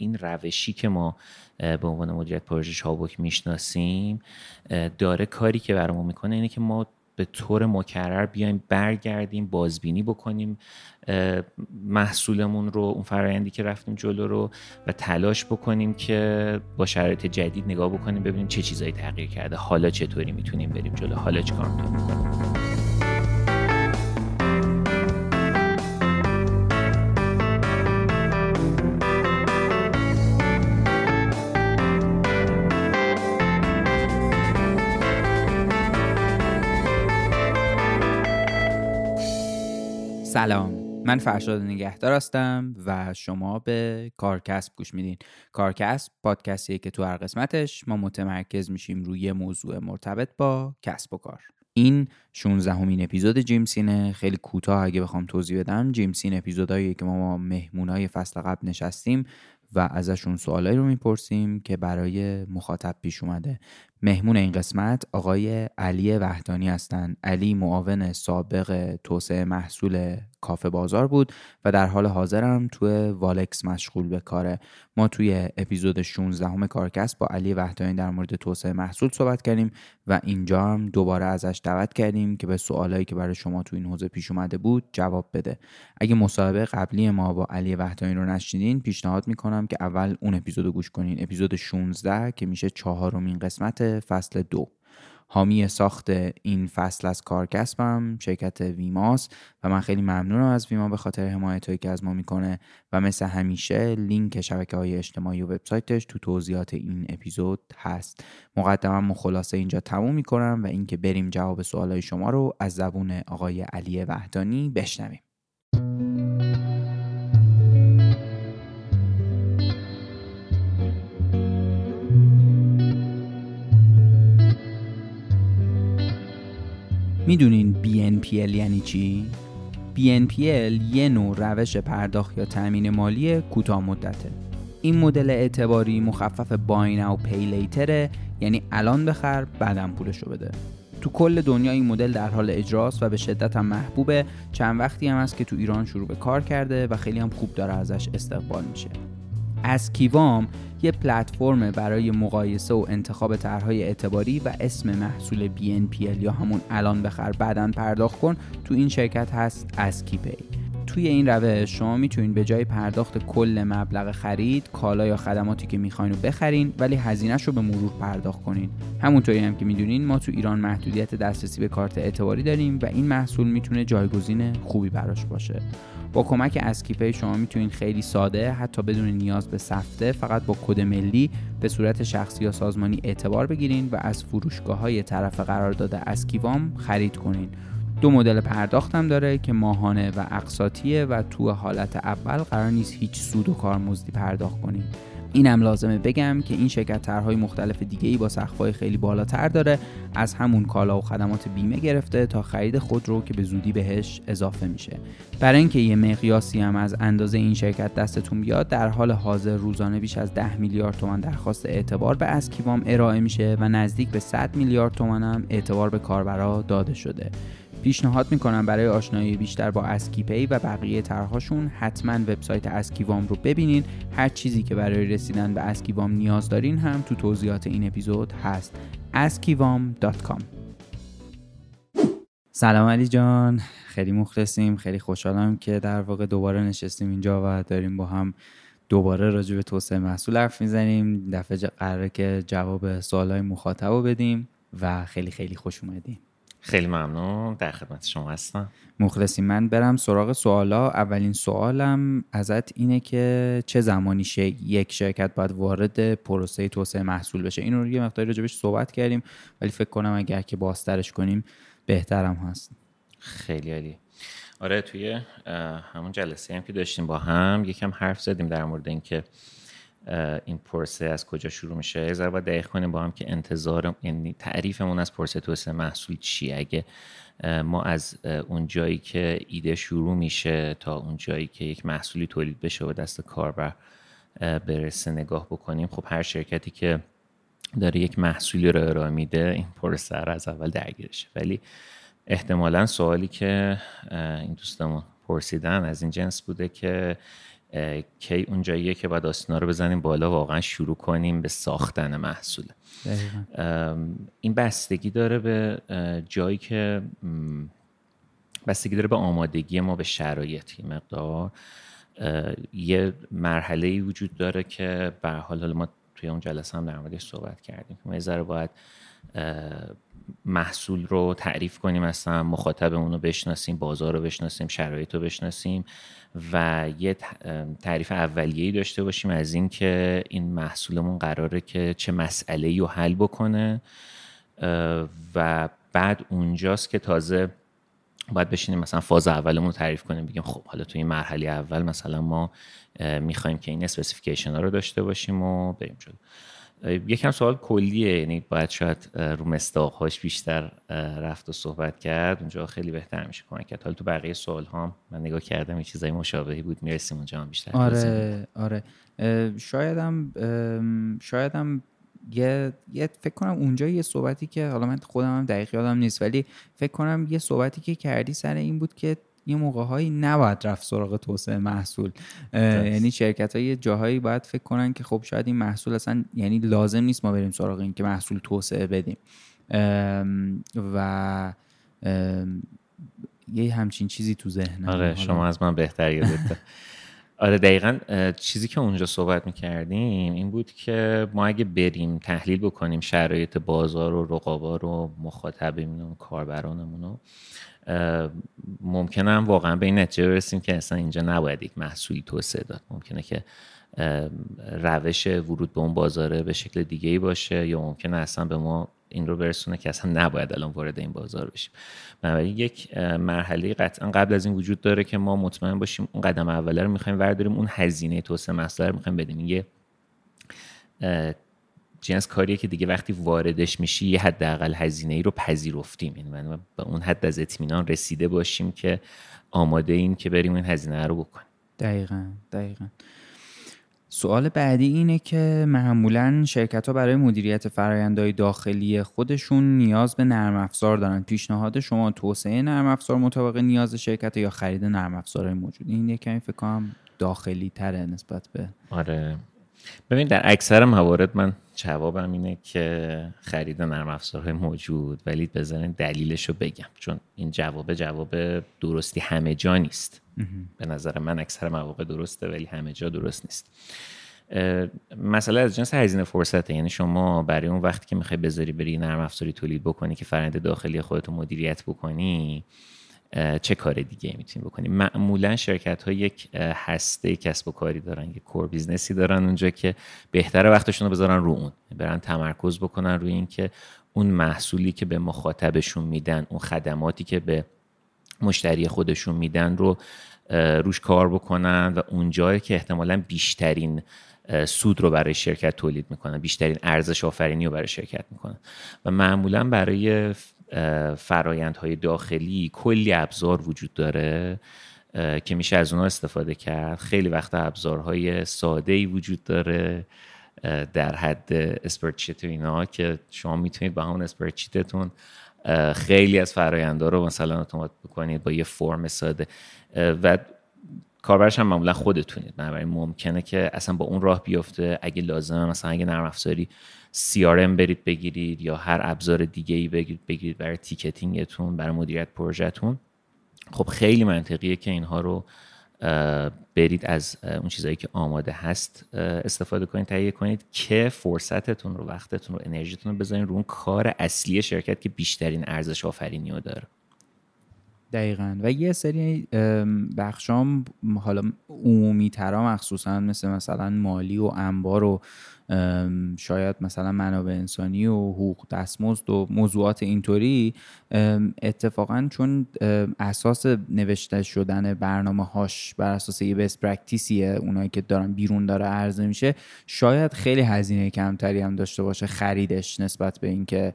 این روشی که ما به عنوان مدیریت پروژه شابک می‌شناسیم داره کاری که برامون می‌کنه اینه که ما به طور مکرر بیایم برگردیم بازبینی بکنیم محصولمون رو اون فرایندی که رفتیم جلو رو و تلاش بکنیم که با شرایط جدید نگاه بکنیم ببینیم چه چیزایی تغییر کرده. حالا چطوری می‌تونیم بریم جلو؟ حالا چیکار می‌تونیم سلام. من فرشاد نگهدار هستم و شما به کارکسب گوش میدین. کارکسب پادکستیه که تو هر قسمتش ما متمرکز میشیم روی موضوع مرتبط با کسب و کار. این 16 همین اپیزود جیمسینه خیلی کوتاه اگه بخوام توضیح بدم. جیمسین اپیزودهایی که ما مهمونای فصل قبل نشستیم و ازشون سوالایی رو می‌پرسیم که برای مخاطب پیش اومده. مهمون این قسمت آقای علی وحدانی هستند علی معاون سابق توسعه محصول کافه بازار بود و در حال حاضرم توی والکس مشغول به کاره. ما توی اپیزود 16 همه کارکست با علی وحدانی در مورد توسعه محصول صحبت کردیم و اینجا هم دوباره ازش دعوت کردیم که به سوالایی که برای شما تو این حوزه پیش اومده بود جواب بده. اگه مصاحبه قبلی ما با علی وحدانی رو نشنیدین پیشنهاد می‌کنم که اول اون اپیزود گوش کنین. اپیزود 16 که میشه چهارمین قسمت فصل دو. حامی ساخت این فصل از کارکسبم شرکت ویماس و من خیلی ممنونم از ویما به خاطر حمایت هایی که از ما می‌کنه و مثل همیشه لینک شبکه های اجتماعی و وبسایتش تو توضیحات این اپیزود هست. مقدمم و خلاصه اینجا تموم می‌کنم و اینکه بریم جواب سوالای شما رو از زبون آقای علی وحدانی بشنویم. می‌دونین BNPL یعنی چی؟ BNPL یه نوع روش پرداخت یا تأمین مالی کوتاه مدته. این مدل اعتباری مخفف باین او پی لیتره یعنی الان بخر بعدم پولشو بده. تو کل دنیا این مدل در حال اجراست و به شدت هم محبوبه چند وقتی هم هست که تو ایران شروع به کار کرده و خیلی هم خوب داره ازش استقبال میشه از کیوام یه پلتفرم برای مقایسه و انتخاب طرحهای اعتباری و اسم محصول BNPL یا همون الان بخر بعدا پرداخت کن تو این شرکت هست اسکیپی. توی این روش شما می‌تونید به جای پرداخت کل مبلغ خرید کالا یا خدماتی که می‌خواین رو بخرین ولی هزینهش رو به مرور پرداخت کنین. همونطوری هم که می‌دونین ما تو ایران محدودیت دسترسی به کارت اعتباری داریم و این محصول می‌تونه جایگزین خوبی براش باشه. با کمک اسکیپی شما می‌تونید خیلی ساده حتی بدون نیاز به سفته فقط با کد ملی به صورت شخصی یا سازمانی اعتبار بگیرین و از فروشگاه های طرف قرارداد اسکیوام خرید کنین. دو مدل پرداخت هم داره که ماهانه و اقساطیه و تو حالت اول قرار نیست هیچ سود و کارمزدی پرداخت کنید اینم لازمه بگم که این شرکت طرحهای مختلف دیگه ای با سقف‌های خیلی بالاتر داره. از همون کالا و خدمات بیمه گرفته تا خرید خودرو که به زودی بهش اضافه میشه. برای اینکه یه مقیاسی هم از اندازه این شرکت دستتون بیاد در حال حاضر روزانه بیش از 10 میلیارد تومان درخواست اعتبار به اسکیوام ارائه میشه و نزدیک به 100 میلیارد تومان هم اعتبار به کاربرا داده شده. پیشنهاد می‌کنم برای آشنایی بیشتر با اسکیپی و بقیه طرحهاشون حتما وبسایت اسکیوام رو ببینین. هر چیزی که برای رسیدن به اسکیوام نیاز دارین هم تو توضیحات این اپیزود هست. askivam.com سلام علی جان. خیلی مخلصیم. خیلی خوشحالم که در واقع دوباره نشستیم اینجا و داریم با هم دوباره راجع به توسعه محصول حرف می‌زنیم. دفعه قراره که جواب سوالای مخاطب رو بدیم و خیلی خیلی خوش اومدیم خیلی ممنون در خدمت شما هستم. مخلصی من برم سراغ سوالا. اولین سوالم ازت اینه که چه زمانی یک شرکت باید وارد پروسه توسعه محصول بشه؟ این رو یه مقداری راجبش صحبت کردیم ولی فکر کنم اگر که بازترش کنیم بهترم هست. خیلی عالی. آره توی همون جلسه هم که داشتیم با هم یکم حرف زدیم در مورد اینکه این پروسه از کجا شروع میشه؟ یه ذره دقیق کنیم با هم که انتظار یعنی تعریفمون از پروسه توسعه محصول چیه؟ اگه ما از اون جایی که ایده شروع میشه تا اون جایی که یک محصولی تولید بشه و دست کاربر برسه نگاه بکنیم خب هر شرکتی که داره یک محصولی رو ارائه میده این پروسه رو از اول درگیرشه. ولی احتمالا سوالی که این دوستمون پرسیدن از این جنس بوده که کی اون جاییه که باید آسینا رو بزنیم بالا واقعا شروع کنیم به ساختن محصول. این بستگی داره به جایی که بستگی داره به آمادگی ما به شرایط مقدار. یه مرحله ای وجود داره که به حال ما توی اون جلسه هم در موردش صحبت کردیم که ما باید محصول رو تعریف کنیم اصلا مخاطب اون رو بشناسیم بازار رو بشناسیم شرایط رو بشناسیم و یه تعریف اولیه‌ای داشته باشیم از اینکه این محصولمون قراره که چه مسئله ای رو حل بکنه و بعد اونجاست که تازه باید بشینیم مثلا فاز اولمون رو تعریف کنیم بگیم خب حالا تو این مرحله اول مثلا ما می‌خوایم که این specification ها رو داشته باشیم و بریم جلو. یکم سوال کلیه یعنی باید شاید رو مصداق‌هاش بیشتر رفت و صحبت کرد. اونجا خیلی بهتر میشه کمک کرد. حالا تو بقیه سوال ها من نگاه کردم یه چیزای مشابهی بود. می‌رسیم اونجا هم بیشتر. آره آره. شایدم شایدم یه, یه فکر کنم اونجا یه صحبتی که حالا من خودم هم دقیق یادم نیست ولی فکر کنم یه صحبتی که کردی سر این بود که یه موقع هایی نباید رفت سراغ توسعه محصول. یعنی شرکت های جاهایی باید فکر کنن که خب شاید این محصول اصلا یعنی لازم نیست ما بریم سراغ این که محصول توسعه بدیم. و یه همچین چیزی تو ذهنم. آره شما از من بهتر یادت آره دقیقا چیزی که اونجا صحبت می‌کردیم این بود که ما اگه بریم تحلیل بکنیم شرایط بازار و رقابا رو مخاطبمون و کاربرانمون رو ممکنه واقعا به این نتیجه برسیم که اصلا اینجا نباید یک محصولی توسعه داد. ممکنه که روش ورود به اون بازاره به شکل دیگه ای باشه یا ممکنه اصلا به ما این رو برسونه که اصلا نباید الان وارد این بازار بشیم. بنابراین یک مرحله قطعا قبل از این وجود داره که ما مطمئن باشیم اون قدم اوله رو می‌خوایم ورداریم اون هزینه توسعه محصول رو می‌خوایم بدیم. یه جنس کاریه که دیگه وقتی واردش میشی یه حداقل هزینه ای رو پذیرفتیم. یعنی من به اون حد از اطمینان رسیده باشیم که آماده این که بریم این هزینه رو بکنیم. دقیقا دقیقا. سوال بعدی اینه که معمولا شرکت ها برای مدیریت فرایندهای داخلی خودشون نیاز به نرم افزار دارن. پیشنهاد شما توسعه نرم افزار مطابق نیاز شرکت یا خرید نرم افزارهای موجود. این یه کمی فکر کنم داخلی تره نسبت به آره. ببین در اکثر موارد من جوابم اینه که خرید نرم افزارهای موجود ولی بذارین دلیلش رو بگم. چون این جواب جواب درستی همه جا نیست. به نظر من اکثر مواقع درسته ولی همه جا درست نیست. مسئله از جنس هزینه فرصته. یعنی شما برای اون وقتی که می‌خوای بذاری بری نرم افزاری تولید بکنی که فرآیند داخلی خودتو مدیریت بکنی چه کار دیگه می‌تونیم بکنیم؟ معمولا شرکت ها یک هسته کسب و کاری دارن یک core business ی دارن اونجا که بهتره وقتشون رو بذارن رو اون. برن تمرکز بکنن روی اینکه اون محصولی که به مخاطبشون میدن اون خدماتی که به مشتری خودشون میدن رو روش کار بکنن و اونجایی که احتمالا بیشترین سود رو برای شرکت تولید می‌کنن بیشترین ارزش آفرینی رو برای شرکت می‌کنن. و معمولا برای فرایندهای داخلی کلی ابزار وجود داره که میشه از اونها استفاده کرد. خیلی وقت ابزارهای ساده ای وجود داره در حد spreadsheet و اینا که شما می‌تونید با همون spreadsheet تون خیلی از فرآیندها رو مثلا automate بکنید با یه فرم ساده. و کاربرش هم معمولا خودتونید. بنابراین ممکنه که اصلا با اون راه بیفته. اگه لازمه مثلا اگه نرم افزاری CRM برید بگیرید یا هر ابزار دیگه ای بگیرید بگیرید برای ticketing تون برای مدیریت پروژهتون. خب خیلی منطقیه که اینها رو برید از اون چیزهایی که آماده هست استفاده کنید تهیه کنید که فرصتتون رو وقتتون رو انرژیتون رو بذارین رو اون کار اصلی شرکت که بیشترین ارزش آفرینی رو داره. دقیقا. و یه سری بخشام حالا عمومی ترا مخصوصا مثل مثلا مالی و انبار و شاید مثلا منابع انسانی و حقوق دستمزد و موضوعات اینطوری. اتفاقا چون اساس نوشته شدن برنامه هاش بر اساس یه بست پرکتیسیه اونایی که دارن بیرون داره عرضه میشه شاید خیلی هزینه کمتری هم داشته باشه خریدش نسبت به اینکه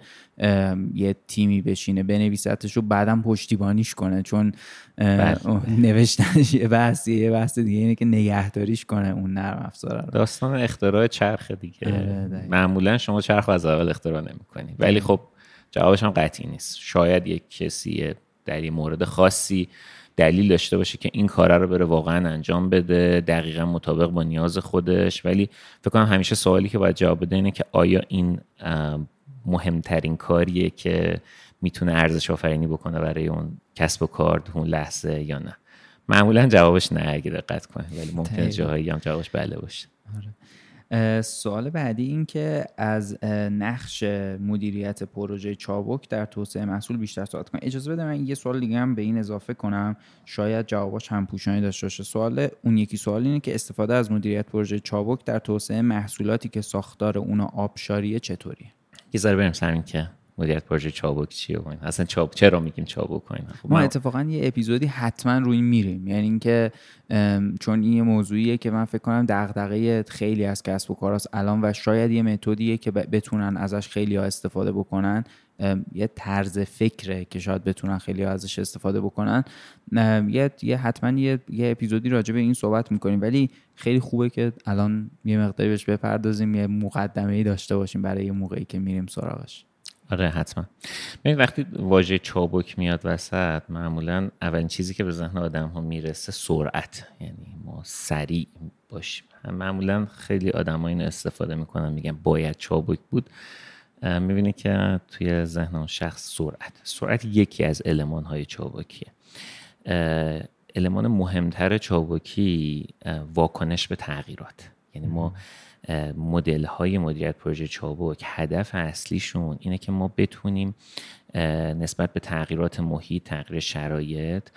یه تیمی بشینه بنویستش و بعدم پشتیبانیش کنه. چون بله. نوشتنش یه بحثی یه بحث دیگه اینه که نگهداریش کنه اون نرم افزار داستان اختراع چرخ دیگه. آره، معمولا شما چرخ از اول اختراع نمی‌کنی. ولی خب جوابش هم قطعی نیست. شاید یک کسی در یه مورد خاصی دلیل داشته باشه که این کار رو بره واقعا انجام بده دقیقا مطابق با نیاز خودش. ولی فکر کنم همیشه سوالی که باید جواب بده اینه که آیا این مهمترین کاریه که می‌تونه ارزش آفرینی بکنه برای اون کسب و کار اون لحظه یا نه؟ معمولا جوابش نه اگه دقت کنه ولی ممکنه جاهایی هم جوابش بله باشه. آره. سوال بعدی این که از نقش مدیریت پروژه چابک در توسعه محصول بیشتر صحبت کنم. اجازه بده من یه سوال دیگه هم به این اضافه کنم. شاید جواباش هم پوشانی داشته باشه. سوال اون یکی سوال اینه که استفاده از مدیریت پروژه چابک در توسعه محصولاتی که ساختار اونا آبشاریه چطوریه؟ یه ذره بریم سر که مدیریت پروژه چابک چیه و اصلا چاب چرا میگیم چابک خب ما اتفاقا یه اپیزودی حتما روی این میریم. یعنی اینکه چون این یه موضوعیه که من فکر کنم دغدغه خیلی از کسب و کاراست. الان و شاید یه متدیه که بتونن ازش خیلی ها استفاده بکنن. یه طرز فکره که شاید بتونن خیلی ازش استفاده بکنن. یه, یه حتما یه, یه اپیزودی راجع به این صحبت می‌کنیم. ولی خیلی خوبه که الان یه مقداری بهش بپردازیم یه مقدمه ای داشته باشیم برای یه موقعی که میریم سراغش. آره حتما. ببین وقتی واژه چابک میاد وسط معمولا اولین چیزی که به ذهن آدم ها می‌رسه سرعت. یعنی ما سریع باشیم. معمولا خیلی آدم ها این استفاده می‌کنن میگن باید چابک بود. می‌بینی که توی ذهن اون شخص سرعت. سرعت یکی از علمان های چابکیه علمان مهمتر چابکی واکنش به تغییرات. یعنی ما مدل های مدیریت پروژه چابک. هدف اصلیشون اینه که ما بتونیم نسبت به تغییرات محیط تغییر شرایط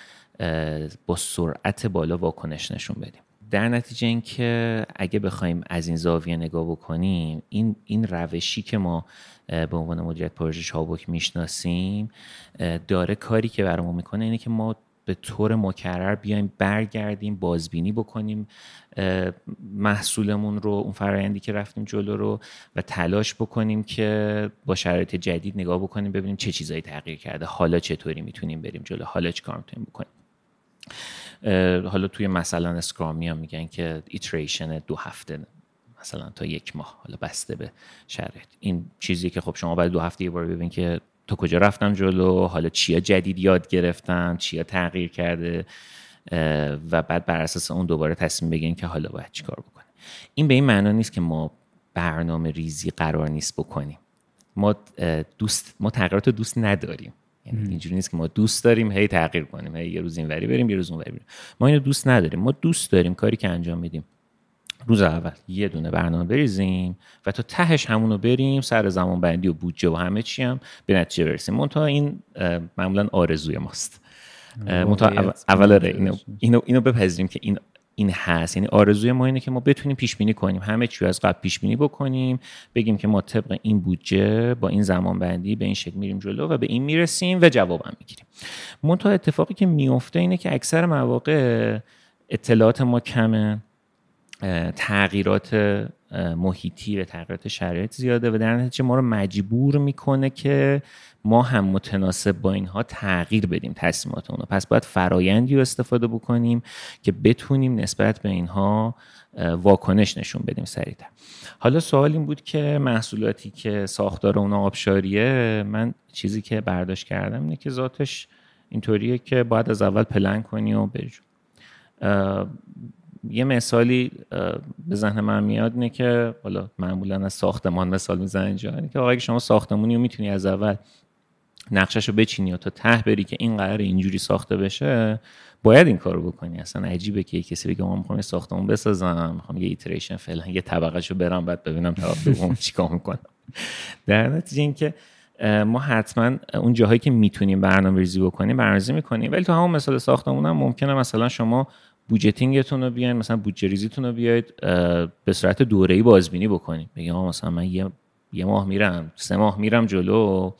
با سرعت بالا واکنش نشون بدیم. در نتیجه اینکه اگه بخوایم از این زاویه نگاه بکنیم این این روشی که ما به عنوان مدیریت پروژه چابک می‌شناسیم داره کاری که برامون می‌کنه اینه که ما به طور مکرر بیایم برگردیم بازبینی بکنیم محصولمون رو اون فرایندی که رفتیم جلو رو و تلاش بکنیم که با شرایط جدید نگاه بکنیم ببینیم چه چیزایی تغییر کرده. حالا چطوری می‌تونیم بریم جلو؟ حالا چه کار می‌تونیم بکنیم؟ حالا توی مثلا اسکرامی هم میگن که ایتریشن دو هفته مثلا تا یک ماه حالا بسته به شرایط. این چیزی که خب شما بعد دو هفته یه بار ببین که تا کجا رفتم جلو؟ حالا چیا جدید یاد گرفتم؟ چیا تغییر کرده؟ و بعد بر اساس اون دوباره تصمیم بگیریم که حالا باید چیکار بکنیم. این به این معنا نیست که ما برنامه ریزی قرار نیست بکنیم. ما دوست ما تغییرات دوست نداریم. یعنی اینجوری نیست که ما دوست داریم هی تغییر کنیم هی یه روز اینوری بریم یه روز اونوری بریم. ما اینو دوست نداریم. ما دوست داریم کاری که انجام میدیم. روز اول یه دونه برنامه بریزیم و تا تهش همونو بریم سر زمان بندی و بودجه و همه چی هم به نتیجه برسیم. منتها این معمولا آرزوی ماست. منتها اول آره اینو, اینو, اینو بپذیریم که این این هست. یعنی آرزوی ما اینه که ما بتونیم پیش بینی کنیم. همه چی از قبل پیش بینی بکنیم بگیم که ما طبق این بودجه با این زمان بندی به این شکل میریم جلو و به این می‌رسیم و جوابم می‌گیریم. منتها اتفاقی که میفته اینه که اکثر مواقع اطلاعات ما کمه. تغییرات محیطی و تغییرات شرایط زیاده و در نتیجه ما رو مجبور می‌کنه که ما هم متناسب با اینها تغییر بدیم تصمیمات رو. پس باید فرایندی رو استفاده بکنیم که بتونیم نسبت به اینها واکنش نشون بدیم سریعتر. حالا سوال این بود که محصولاتی که ساختار اون آبشاریه من چیزی که برداشت کردم اینه که ذاتش اینطوریه که باید از اول پلن کنی و بری یه مثالی به ذهن من میاد اینه که حالا معمولا از ساختمان مثال می‌زنن اینجا اینه که آقای شما ساختمونی رو می‌تونی از اول نقشش رو بچینی و تا ته بری که این قرار اینجوری ساخته بشه باید این کارو بکنی. اصلا عجیبه که کسی بگه ما می‌خوام ساختمون بسازم می‌خوام یه ایتریشن فعلا یه طبقه برم بعد ببینم طرف دوم چیکار می‌کنم در نتیجه اینکه ما حتما اون جاهایی که می‌تونیم برنامه ریزی بکنیم برنامه‌ریزی می‌کنیم ولی تو همون مثال ساختمون هم ممکنه مثلا شما بودجتینگتون رو بیاین مثلا بودجه ریزیتون رو بیاید به صورت دوره‌ای بازبینی بکنیم بگم مثلا من یه یه ماه میرم سه ماه میرم جلو.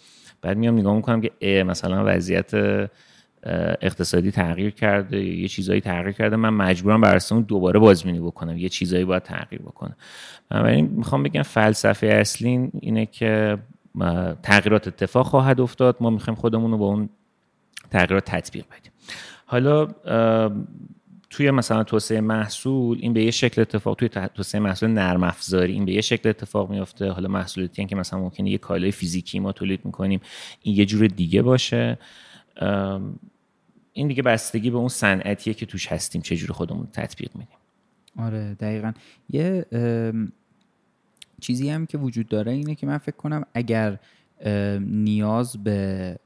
بعد میام نگاه می‌کنم که مثلا وضعیت اقتصادی تغییر کرده یه چیزایی تغییر کرده من مجبورم بر اون دوباره بازبینی بکنم. یه چیزایی باید تغییر بکنم. بنابراین می‌خوام بگم فلسفه اصلی اینه که تغییرات اتفاق خواهد افتاد. ما می‌خوایم خودمون رو با اون تغییرات تطبیق بدیم. حالا توی مثلا توسعه محصول این به یه شکل اتفاق توی توسعه محصول نرم افزاری این به یه شکل اتفاق میفته حالا محصولاتی که مثلا ممکنه یه کالای فیزیکی ما تولید می‌کنیم این یه جور دیگه باشه. این دیگه بستگی به اون صنعتیه که توش هستیم چه جور خودمون تطبیق میدیم. آره دقیقا. یه چیزی هم که وجود داره اینه که من فکر کنم اگر نیاز به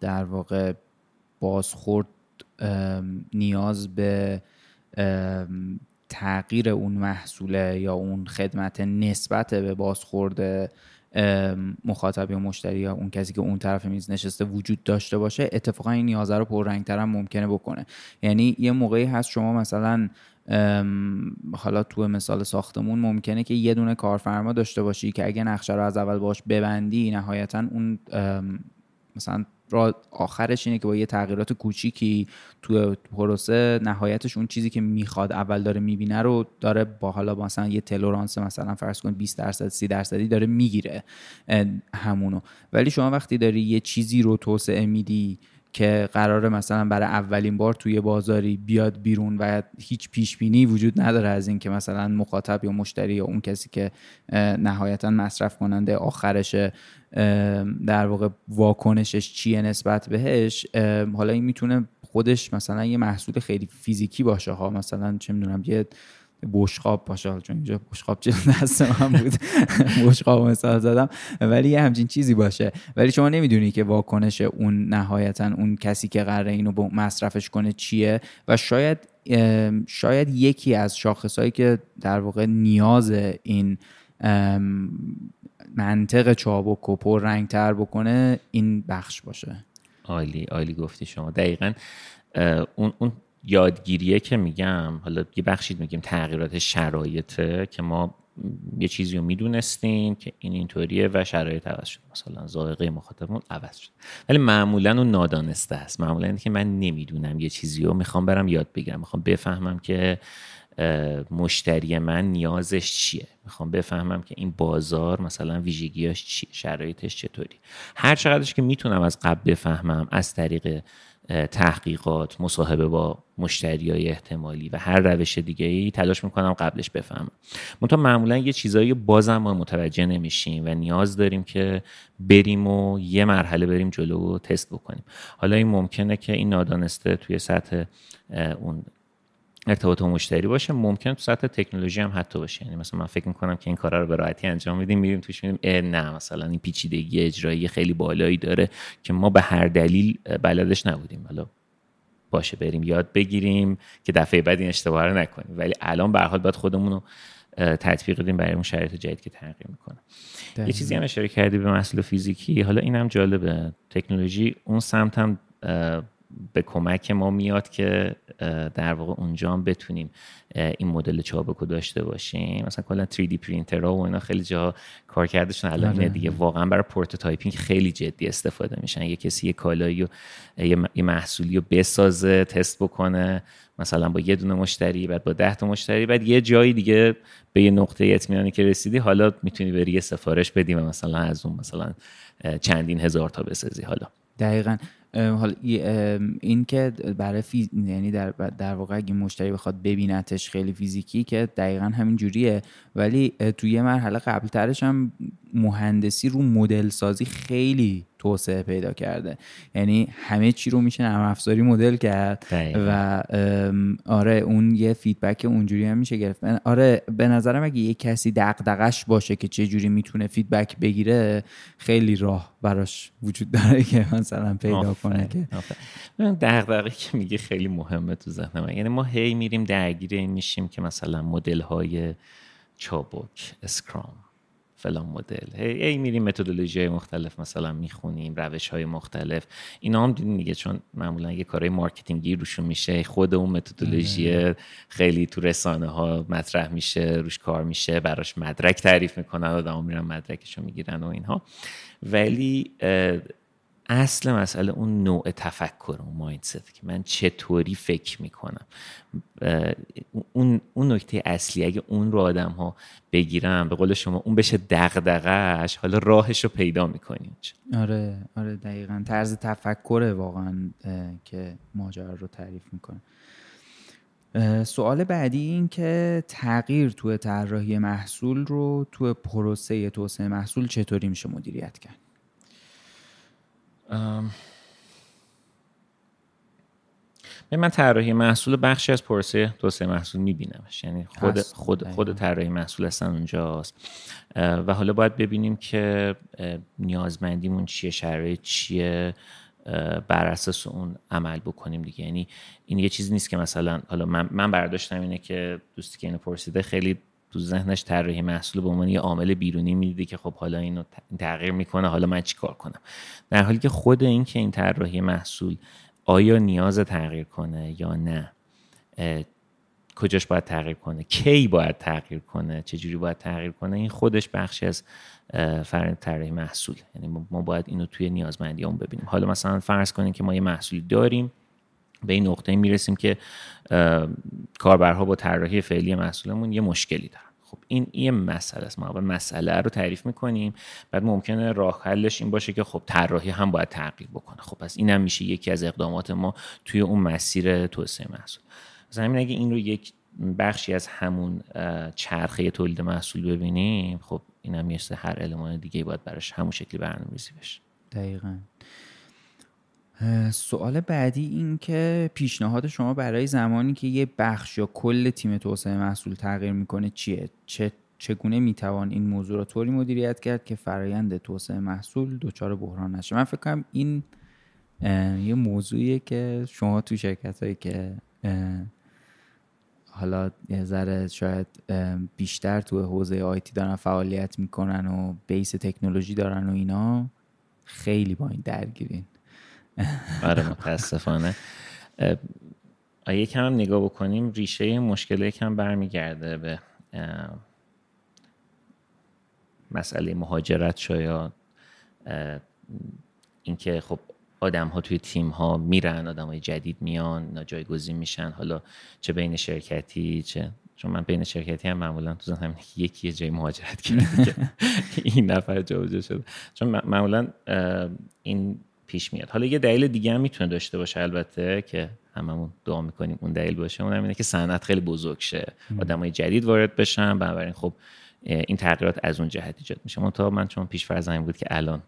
در واقع بازخورد نیاز به تغییر اون محصوله یا اون خدمت نسبت به بازخورد مخاطب یا مشتری یا اون کسی که اون طرف میز نشسته وجود داشته باشه اتفاقا این نیازه رو پررنگتر هم ممکنه بکنه. یعنی یه موقعی هست شما مثلا حالا تو مثال ساختمون ممکنه که یه دونه کارفرما داشته باشی که اگه نقشه رو از اول باش ببندی نهایتا اون مثلا را آخرش اینه که با یه تغییرات کوچیکی تو پروسه نهایتش اون چیزی که می‌خواد اول داره می‌بینه رو داره با حالا مثلا یه تلورانس مثلا فرض کن 20 درصد 30 درصدی داره می‌گیره همونو. ولی شما وقتی داری یه چیزی رو توسعه میدی که قراره مثلا برای اولین بار توی بازاری بیاد بیرون و هیچ پیش بینی وجود نداره از اینکه مثلا مخاطب یا مشتری یا اون کسی که نهایتا مصرف کننده آخرش در واقع واکنشش چیه نسبت بهش حالا این می‌تونه خودش مثلا یه محصول خیلی فیزیکی باشه ها مثلا چه می‌دونم یه بشقاب باشه چون اینجا بشقاب چه دست من بود. بشقاب مثال زدم. ولی یه همچین چیزی باشه. ولی شما نمی‌دونی که واکنش اون نهایتا اون کسی که قراره اینو مصرفش کنه چیه. و شاید شاید یکی از شاخصهایی که در واقع نیاز این منطق چابک و پر رنگ تر بکنه این بخش باشه. عالی عالی گفتی شما. دقیقا اون اون یادگیریه که میگم. حالا یه بخشید میگیم تغییرات شرایطه که ما یه چیزی رو می‌دونستیم که این اینطوریه و شرایط عوض شد. مثلا ذائقه مخاطبمون عوض شد. ولی معمولا اون نادانسته است. معمولا که من نمی‌دونم یه چیزی رو می‌خوام برم یاد بگیرم. می‌خوام بفهمم که مشتری من نیازش چیه. می‌خوام بفهمم که این بازار مثلا ویژگیاش چیه شرایطش چطوری. هر چقدرش که می‌تونم از قبل بفهمم از طریق تحقیقات مصاحبه با مشتری های احتمالی و هر روش دیگه ای تلاش می‌کنم قبلش بفهمم. منتها معمولا یه چیزایی بازم ما متوجه نمیشیم و نیاز داریم که بریم و یه مرحله بریم جلو و تست بکنیم. حالا این ممکنه که این نادانسته توی سطح اون ارتباط مشتری باشه ممکن تو سطح تکنولوژی هم حتی باشه. یعنی مثلا من فکر می‌کنم که این کارا رو به راحتی انجام میدیم میریم توش میدیم نه مثلا این پیچیدگی اجرایی خیلی بالایی داره که ما به هر دلیل بلدش نبودیم. حالا باشه بریم یاد بگیریم که دفعه بعد این اشتباه رو نکنیم. ولی الان به هر حال باید خودمون رو تطبیق بدیم برای اون شرایط جدید که تغییر می‌کنه. یه چیزی هم اشاره کردی به مسئله فیزیکی. حالا این هم جالبه. تکنولوژی اون سمت هم به کمک ما میاد که در واقع اونجا هم بتونیم این مدل چابک رو داشته باشیم. مثلا کلا 3D پرینتر و اینا خیلی جا کارکردشون الان آره. دیگه. واقعا برای prototyping خیلی جدی استفاده میشن. یه کسی یه کالایی و یه محصولی رو بسازه تست بکنه مثلا با یه دونه مشتری بعد با ده تا مشتری بعد یه جایی دیگه به یه نقطه اطمینانی که رسیدی حالا می‌تونی بری یه سفارش بدی و مثلا از اون مثلا چندین هزار تا بسازی. حالا دقیقا. حالا این که برای فیز... یعنی در, در واقع اگه مشتری بخواد ببینتش خیلی فیزیکی که دقیقا همین جوریه. ولی توی یه مرحله قبل ترش هم مهندسی رو مدل سازی خیلی توسعه پیدا کرده. یعنی همه چی رو میشه نرم افزاری مدل کرد و آره اون یه feedback اونجوری هم میشه گرفت. آره به نظرم اگه یه کسی دغدغش باشه که چه جوری می‌تونه feedback بگیره خیلی راه براش وجود داره که مثلا پیدا کنه که. دغدغه که میگه خیلی مهمه تو ذهن من. یعنی ما هی میریم درگیر این میشیم که مثلا مدل های چابک Scrum. فلان مدل. هی, هی میریم متدولوژی های مختلف مثلا می‌خونیم روش های مختلف. اینا هم دیدین دیگه چون معمولا یه کارهای marketing ی روشون میشه. خود اون متدولوژی خیلی تو رسانه ها مطرح میشه روش کار میشه براش مدرک تعریف می‌کنن آدم میرن مدرکشو می‌گیرن و اینها. ولی اصل مسئله اون نوع تفکر اون mindset که من چطوری فکر می‌کنم. اون اون نکته اصلی اگه اون رو آدم ها بگیرم به قول شما اون بشه دغدغش حالا راهش رو پیدا می‌کنیم. آره آره دقیقا. طرز تفکر واقعا که ماجرا رو تعریف می‌کنه. سوال بعدی این که تغییر توی طراحی محصول رو توی پروسه توسعه محصول چطوری میشه مدیریت کرد؟ من طراحی محصول بخشی از پروسه توسعه محصول میبینمش. یعنی خود خود خود طراحی محصول اصلا اونجاست. و حالا باید ببینیم که نیازمندیمون چیه شرایط چیه بر اساس اون عمل بکنیم دیگه. یعنی این یه چیزی نیست که مثلا حالا من, من برداشتم اینه که دوستی که اینو پرسیده خیلی تو ذهنش طراحی محصول به عنوان یه عامل بیرونی می‌دیده که خب حالا اینو تغییر می‌کنه حالا من چیکار کنم؟ در حالی که خود این که این طراحی محصول آیا نیاز تغییر کنه یا نه کجاش باید تغییر کنه؟ کی باید تغییر کنه؟ چجوری باید تغییر کنه؟ این خودش بخشی از فرآیند طراحی محصول. یعنی ما باید اینو توی نیازمندی اون ببینیم. حالا مثلا فرض کنیم که ما یه محصولی داریم. به این نقطه می‌رسیم که کاربرها با طراحی فعلی محصولمون یه مشکلی دارن. خب این یه مسئله است. ما اول مسئله رو تعریف می‌کنیم بعد ممکنه راه حلش این باشه که خب طراحی هم باید تغییر بکنه. خب پس اینم میشه یکی از اقدامات ما توی اون مسیر توسعه محصول. مثلا همین اگه این رو یک بخشی از همون چرخه تولید محصول ببینیم خب اینم مثل هر المان دیگه باید براش همون شکلی برنامه‌ریزی بشه. دقیقاً. سوال بعدی این که پیشنهاد شما برای زمانی که یه بخش یا کل تیم توسعه محصول تغییر می‌کنه چیه؟ چه چگونه می‌توان این موضوع را طوری مدیریت کرد که فرایند توسعه محصول دچار بحران نشه؟ من فکر کنم این یه موضوعیه که شما تو شرکت هایی که حالا یه ذره شاید بیشتر تو حوزه آیتی دارن فعالیت می‌کنن و بیس تکنولوژی دارن و اینا خیلی با این درگیرین. آره متاسفانه. یکم هم نگاه بکنیم ریشه مشکل یکم برمیگرده به مسئله مهاجرت شاید. اینکه خب آدم ها توی تیم ها میرن آدم های جدید میان جایگزین میشن. حالا چه بین شرکتی چه چون من بین شرکتی هم معمولا تو ذهنم یکی یه جای مهاجرت کرده. این نفر جابجا شده. چون معمولا این پیش میاد. حالا یه دلیل دیگه هم می‌تونه داشته باشه البته که هممون دعا می‌کنیم اون دلیل باشه. اون اینه که صنعت خیلی بزرگ شه آدمای جدید وارد بشن بنابراین خب این تغییرات از اون جهت ایجاد میشه. من من چون پیش فرض بود که الان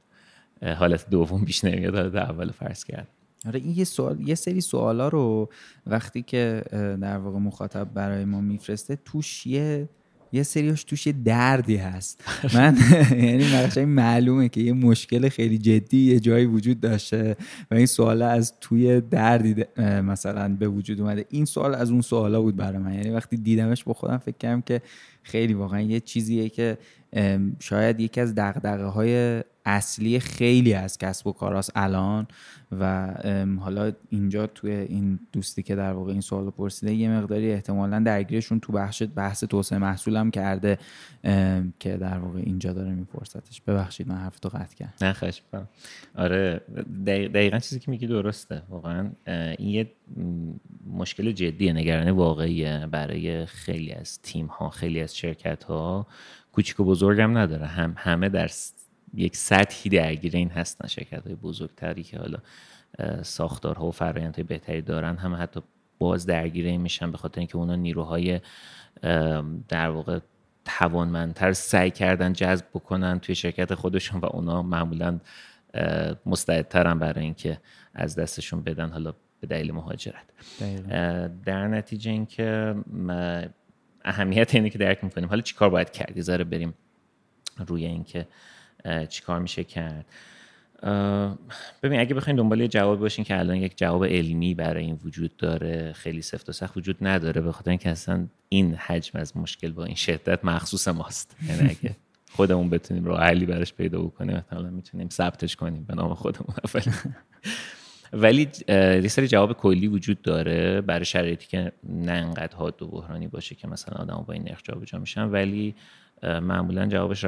حالت دوم پیش نمیاد حالت اول فرض کرد آره این یه سوال یه سری سوالا رو وقتی که در واقع مخاطب برای ما میفرسته توش یه یه سریاش توش یه دردی هست. من یعنی این معلومه که یه مشکل خیلی جدی یه جایی وجود داشته و این سوال از توی دردی مثلا به وجود اومده. این سوال از اون سوالا بود برای من. یعنی وقتی دیدمش با خودم فکر کردم که خیلی واقعا یه چیزیه که شاید یکی از دقدقه های اصلی خیلی از کسب و کاراست الان و حالا اینجا توی این دوستی که در واقع این سوال پرسیده یه مقداری احتمالا درگیرشون تو بخش بحث توسعه محصولم کرده که در واقع اینجا داره میپرستش. ببخشید من حرف تو قطع کردم. نه خواهش آره دقیقا چیزی که میگی درسته واقعا این یه مشکل جدیه نگرانی واقعیه برای خیلی از تیم ها خیلی از شرکت ها کوچیک و بزرگم نداره. هم همه در یک سطحی درگیر این هستن. شرکت های بزرگتری که حالا ساختارها و فرایندهای بهتری دارن هم حتی باز درگیر این میشن به خاطر اینکه اونا نیروهای در واقع توانمندتر سعی کردن جذب بکنن توی شرکت خودشون و اونا معمولا مستعدترن برای اینکه از دستشون بدن. حالا به دلیل مهاجرت. در نتیجه اینکه اهمیت اینه که درک می‌کنیم. حالا چیکار باید کرد؟ یه بریم روی اینکه چیکار میشه کرد. ببین اگه بخواین دنبال یه جواب باشین که الان یک جواب علمی برای این وجود داره خیلی سفت و سخت وجود نداره به خاطر اینکه اصلا این حجم از مشکل با این شدت مخصوص ماست. یعنی اگه خودمون بتونیم راه حلی براش پیدا بکنیم مثلا می‌تونیم ثبتش کنیم به نام خودمون. ولی یه سری جواب کلی وجود داره برای شرایطی که نه انقدر حاد و بحرانی باشه که مثلا آدم با این نرخ جابجا میشن. ولی معمولا جوابش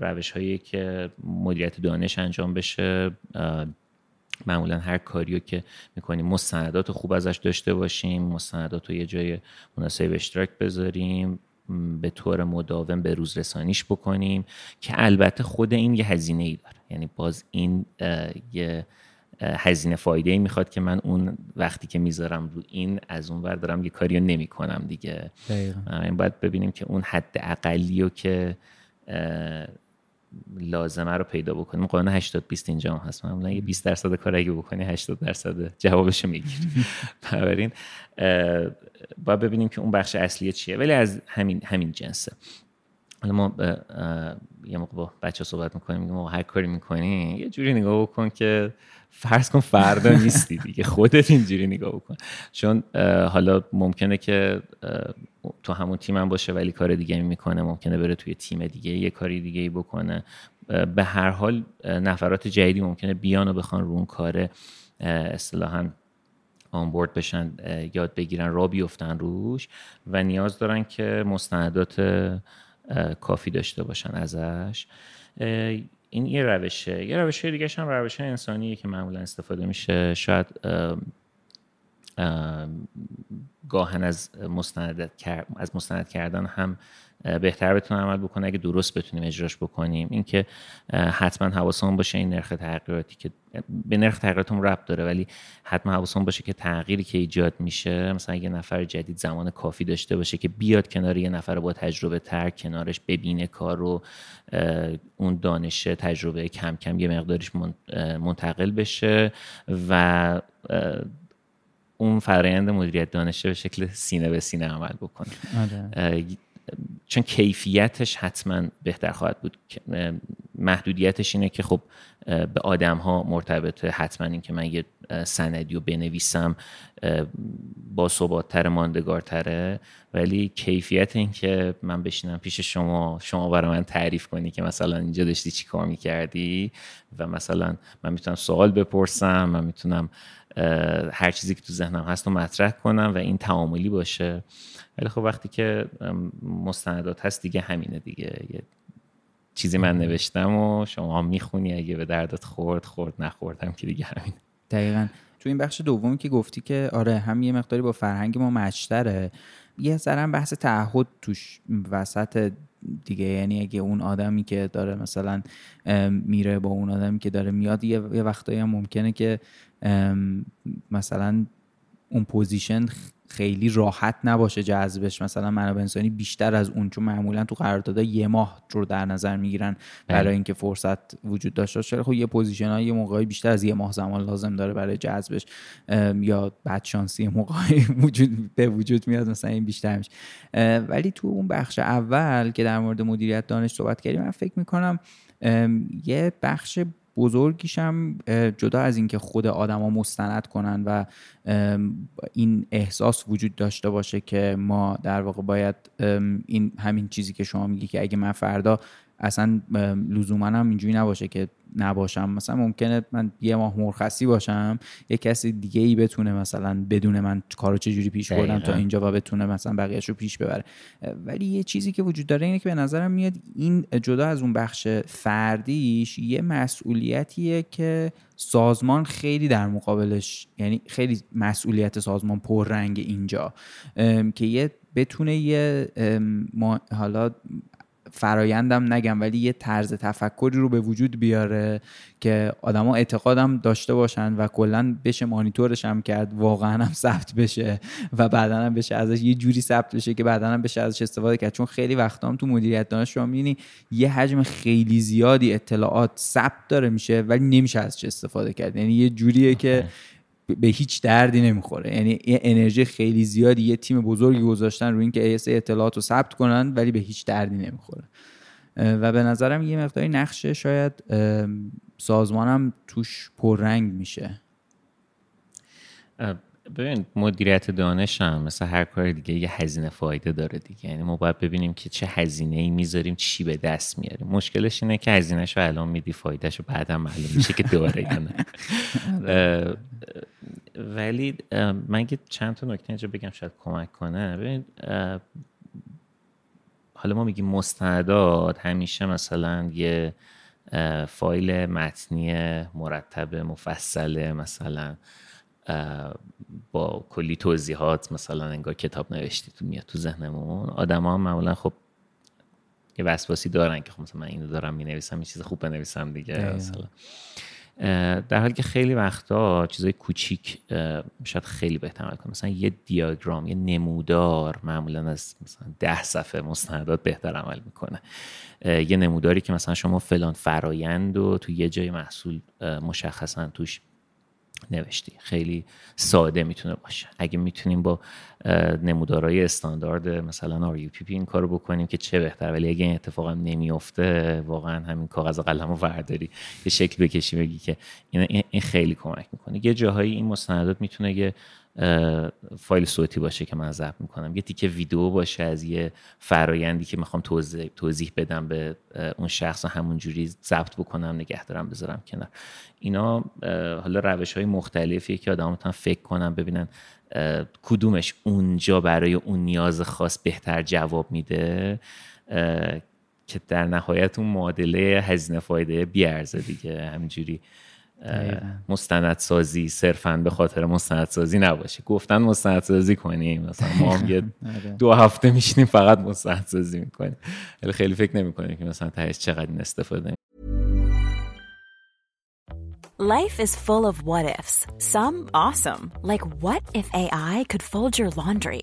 روش هایی که مدیریت دانش انجام بشه معمولا هر کاریو که می‌کنیم. مستندات خوب ازش داشته باشیم مستندات رو یه جای مناسب اشتراک بذاریم به طور مداوم به روز رسانیش بکنیم که البته خود این یه هزینه ای داره. یعنی باز این یه هزینه فایده ای می‌خواد که من اون وقتی که می‌ذارم رو این از اون ور دارم یه کاری رو نمی کنم دیگه این باید ببینیم که اون حد اقلی رو که لازمه رو پیدا بکنیم. قانون 80 20 اینجا هم هست. معمولا یه 20 درصد کار اگه بکنی 80 درصد جوابش می‌گیری. بنابراین باید ببینیم که اون بخش اصلی چیه. ولی از همین همین جنسه. حالا ما یه موقع با بچه صحبت می‌کنیم میگم هر کاری می‌کنی یه جوری نگاه بکن که فرض کن فردا نیستی دیگه خودت اینجوری نگاه بکن. چون حالا ممکنه که تو همون تیم هم باشه ولی کار دیگه می‌کنه ممکنه بره توی تیم دیگه یه کاری دیگه ای بکنه. به هر حال نفرات جدیدی ممکنه بیان و بخوان رو اون کار اصطلاحا آنبورد بشن یاد بگیرن را بیفتن روش و نیاز دارن که مستندات کافی داشته باشن ازش. این یه روشه. یه روش دیگه هم روش انسانیه که معمولا استفاده میشه. شاید گاهن از مستند از مستند کردن هم بهتر بتونه عمل بکنه. اگه درست بتونیم اجراش بکنیم. اینکه حتما حواسمون باشه این نرخ تغییراتی که به نرخ تغییراتمون ربط داره ولی حتما حواسمون باشه که تغییری که ایجاد میشه مثلا یه نفر جدید زمان کافی داشته باشه که بیاد کنار یه نفر با تجربه تر کنارش ببینه کار رو اون دانش تجربه کم کم یه مقدارش منتقل بشه و اون فرایند مدیریت دانشه به شکل سینه به سینه عمل بکنه. آره. چون کیفیتش حتما بهتر خواهد بود. محدودیتش اینه که خب به آدم ها مرتبطه حتما اینکه من یه سندی رو بنویسم با ثباتتر ماندگارتره. ولی کیفیت این که من بشینم پیش شما شما برای من تعریف کنی که مثلا اینجا داشتی چی کار می‌کردی و مثلا من می‌تونم سوال بپرسم من می‌تونم هر چیزی که تو ذهنم هست رو مطرح کنم و این تعاملی باشه. ولی خب وقتی که مستندات هست دیگه همینه دیگه. یه چیزی من نوشتم و شما می‌خونی اگه به دردت خورد خورد نخوردم که دیگه همین. دقیقا. تو این بخش دومی که گفتی که آره هم یه مقداری با فرهنگ ما مچتره یه ذره بحث تعهد توش وسط دیگه. یعنی اگه اون آدمی که داره مثلا میره با اون آدمی که داره میاد یه وقتایی هم ممکنه که مثلا اون position خیلی راحت نباشه جذبش. مثلا منابع انسانی بیشتر از اون چون معمولا تو قراردادها یه ماه رو در نظر می‌گیرن برای بله. اینکه فرصت وجود داشته باشه. خب یه position های موقعی بیشتر از یه ماه زمان لازم داره برای جذبش. یا بعد شانسی موقعی وجود به وجود میاد مثلا این بیشتر میشه. ولی تو اون بخش اول که در مورد مدیریت دانش صحبت کردیم من فکر می‌کنم یه بخش بزرگیش هم جدا از اینکه خود آدما مستند کنن و این احساس وجود داشته باشه که ما در واقع باید این همین چیزی که شما میگی که اگه من فردا اصلا لزوما هم اینجوری نباشه که نباشم. مثلا ممکنه من یه ماه مرخصی باشم یه کسی دیگه ای بتونه مثلا بدون من کارو چجوری پیش بردم تا اینجا و بتونه مثلا بقیهش رو پیش ببره. ولی یه چیزی که وجود داره اینه که به نظرم میاد این جدا از اون بخش فردیش یه مسئولیتیه که سازمان خیلی در مقابلش یعنی خیلی مسئولیت سازمان پررنگ اینجا که یه بتونه یه ما حالا فرایندم نگم ولی یه طرز تفکری رو به وجود بیاره که آدما اعتقادم داشته باشن و کلا بشه مانیتورش هم کرد واقعا هم ثبت بشه و بعدا هم بشه ازش یه جوری ثبت بشه که بعدا هم بشه ازش استفاده کرد. چون خیلی وقتا هم تو مدیریت دانش شما می‌بینی یه حجم خیلی زیادی اطلاعات ثبت داره میشه ولی نمیشه ازش استفاده کرد. یعنی یه جوریه که به هیچ دردی نمی‌خوره. یعنی یه انرژی خیلی زیادی یه تیم بزرگی گذاشتن روی اینکه ایس اطلاعات رو ثبت کنن ولی به هیچ دردی نمی‌خوره. و به نظرم یه مقداری نقشه شاید سازمانم توش پررنگ میشه. ببین مدیریت دانش هم مثل هر کار دیگه یه هزینه فایده داره دیگه. یعنی ما باید ببینیم که چه هزینه ای می‌ذاریم چی به دست میاریم. مشکلش اینه که هزینهش رو الان میدی فایدهش رو بعدا معلوم میشه که داره یا نه. ولی من چند تا نکته اینجا بگم شاید کمک کنه. ببین حالا ما میگیم مستندات همیشه مثلا یه فایل متنی مرتب مفصله مثلا با کلی توضیحات مثلا انگار کتاب نوشتی تو میاد تو ذهنمون. آدم ها معمولا خب یه وسواسی دارن که خب مثلا من اینو دارم می نویسم یه چیز خوب بنویسم دیگه مثلا. در حالی که خیلی وقتا چیزای کوچیک شاید خیلی بهتر عمل کنه مثلا یه دیاگرام یه نمودار معمولا از مثلا ده صفحه مستندات بهتر عمل می‌کنه. یه نموداری که مثلا شما فلان فرایند و تو یه جای محصول مشخصا توش نوشتی. خیلی ساده می‌تونه باشه. اگه می‌تونیم با نمودارهای استاندارد مثلا RUPP این کارو بکنیم که چه بهتر. ولی اگه این اتفاق نمیفته واقعا همین کاغذ قلم رو ورداری یه شکل بکشی بگی که این, این خیلی کمک می‌کنه. یه جاهایی این مستندات می‌تونه یه فایل صوتی باشه که من ضبط می‌کنم. یه تیکه ویدیو باشه از یه فرایندی که می‌خوام توضیح, توضیح بدم به اون شخص و همونجوری ضبط بکنم نگه دارم بذارم کنار. اینا حالا روش های مختلفیه که آدم فکر کنم ببینن کدومش اونجا برای اون نیاز خاص بهتر جواب میده که در نهایت اون معادله هزینه فایده بیارزه دیگه. همینجوری مستندسازی صرفا به خاطر مستندسازی نباشه گفتن مستندسازی کنیم مثلا ما هم یه آره. دو هفته میشینیم فقط مستندسازی می‌کنیم ولی خیلی فکر نمی‌کنیم که مثلا تهش چقدر این استفاده Life is full of what ifs. Some awesome, like what if AI could fold your laundry?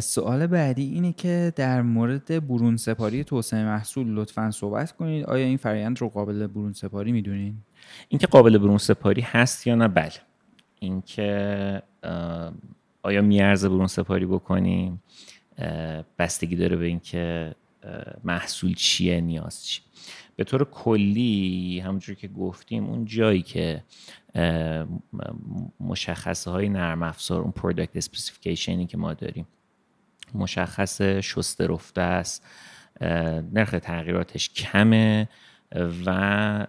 سوال بعدی اینه که در مورد برون سپاری توسعه محصول لطفا صحبت کنید. آیا این فرایند رو قابل برون سپاری می‌دونین؟ اینکه قابل برون سپاری هست یا نه؟ بله. اینکه آیا میارزه برون سپاری بکنیم؟ بستگی داره به اینکه محصول چیه نیاز چی به طور کلی همونجور که گفتیم اون جایی که مشخصه های نرم افزار اون product specification ی که ما داریم مشخص شسته رفته است. نرخ تغییراتش کمه و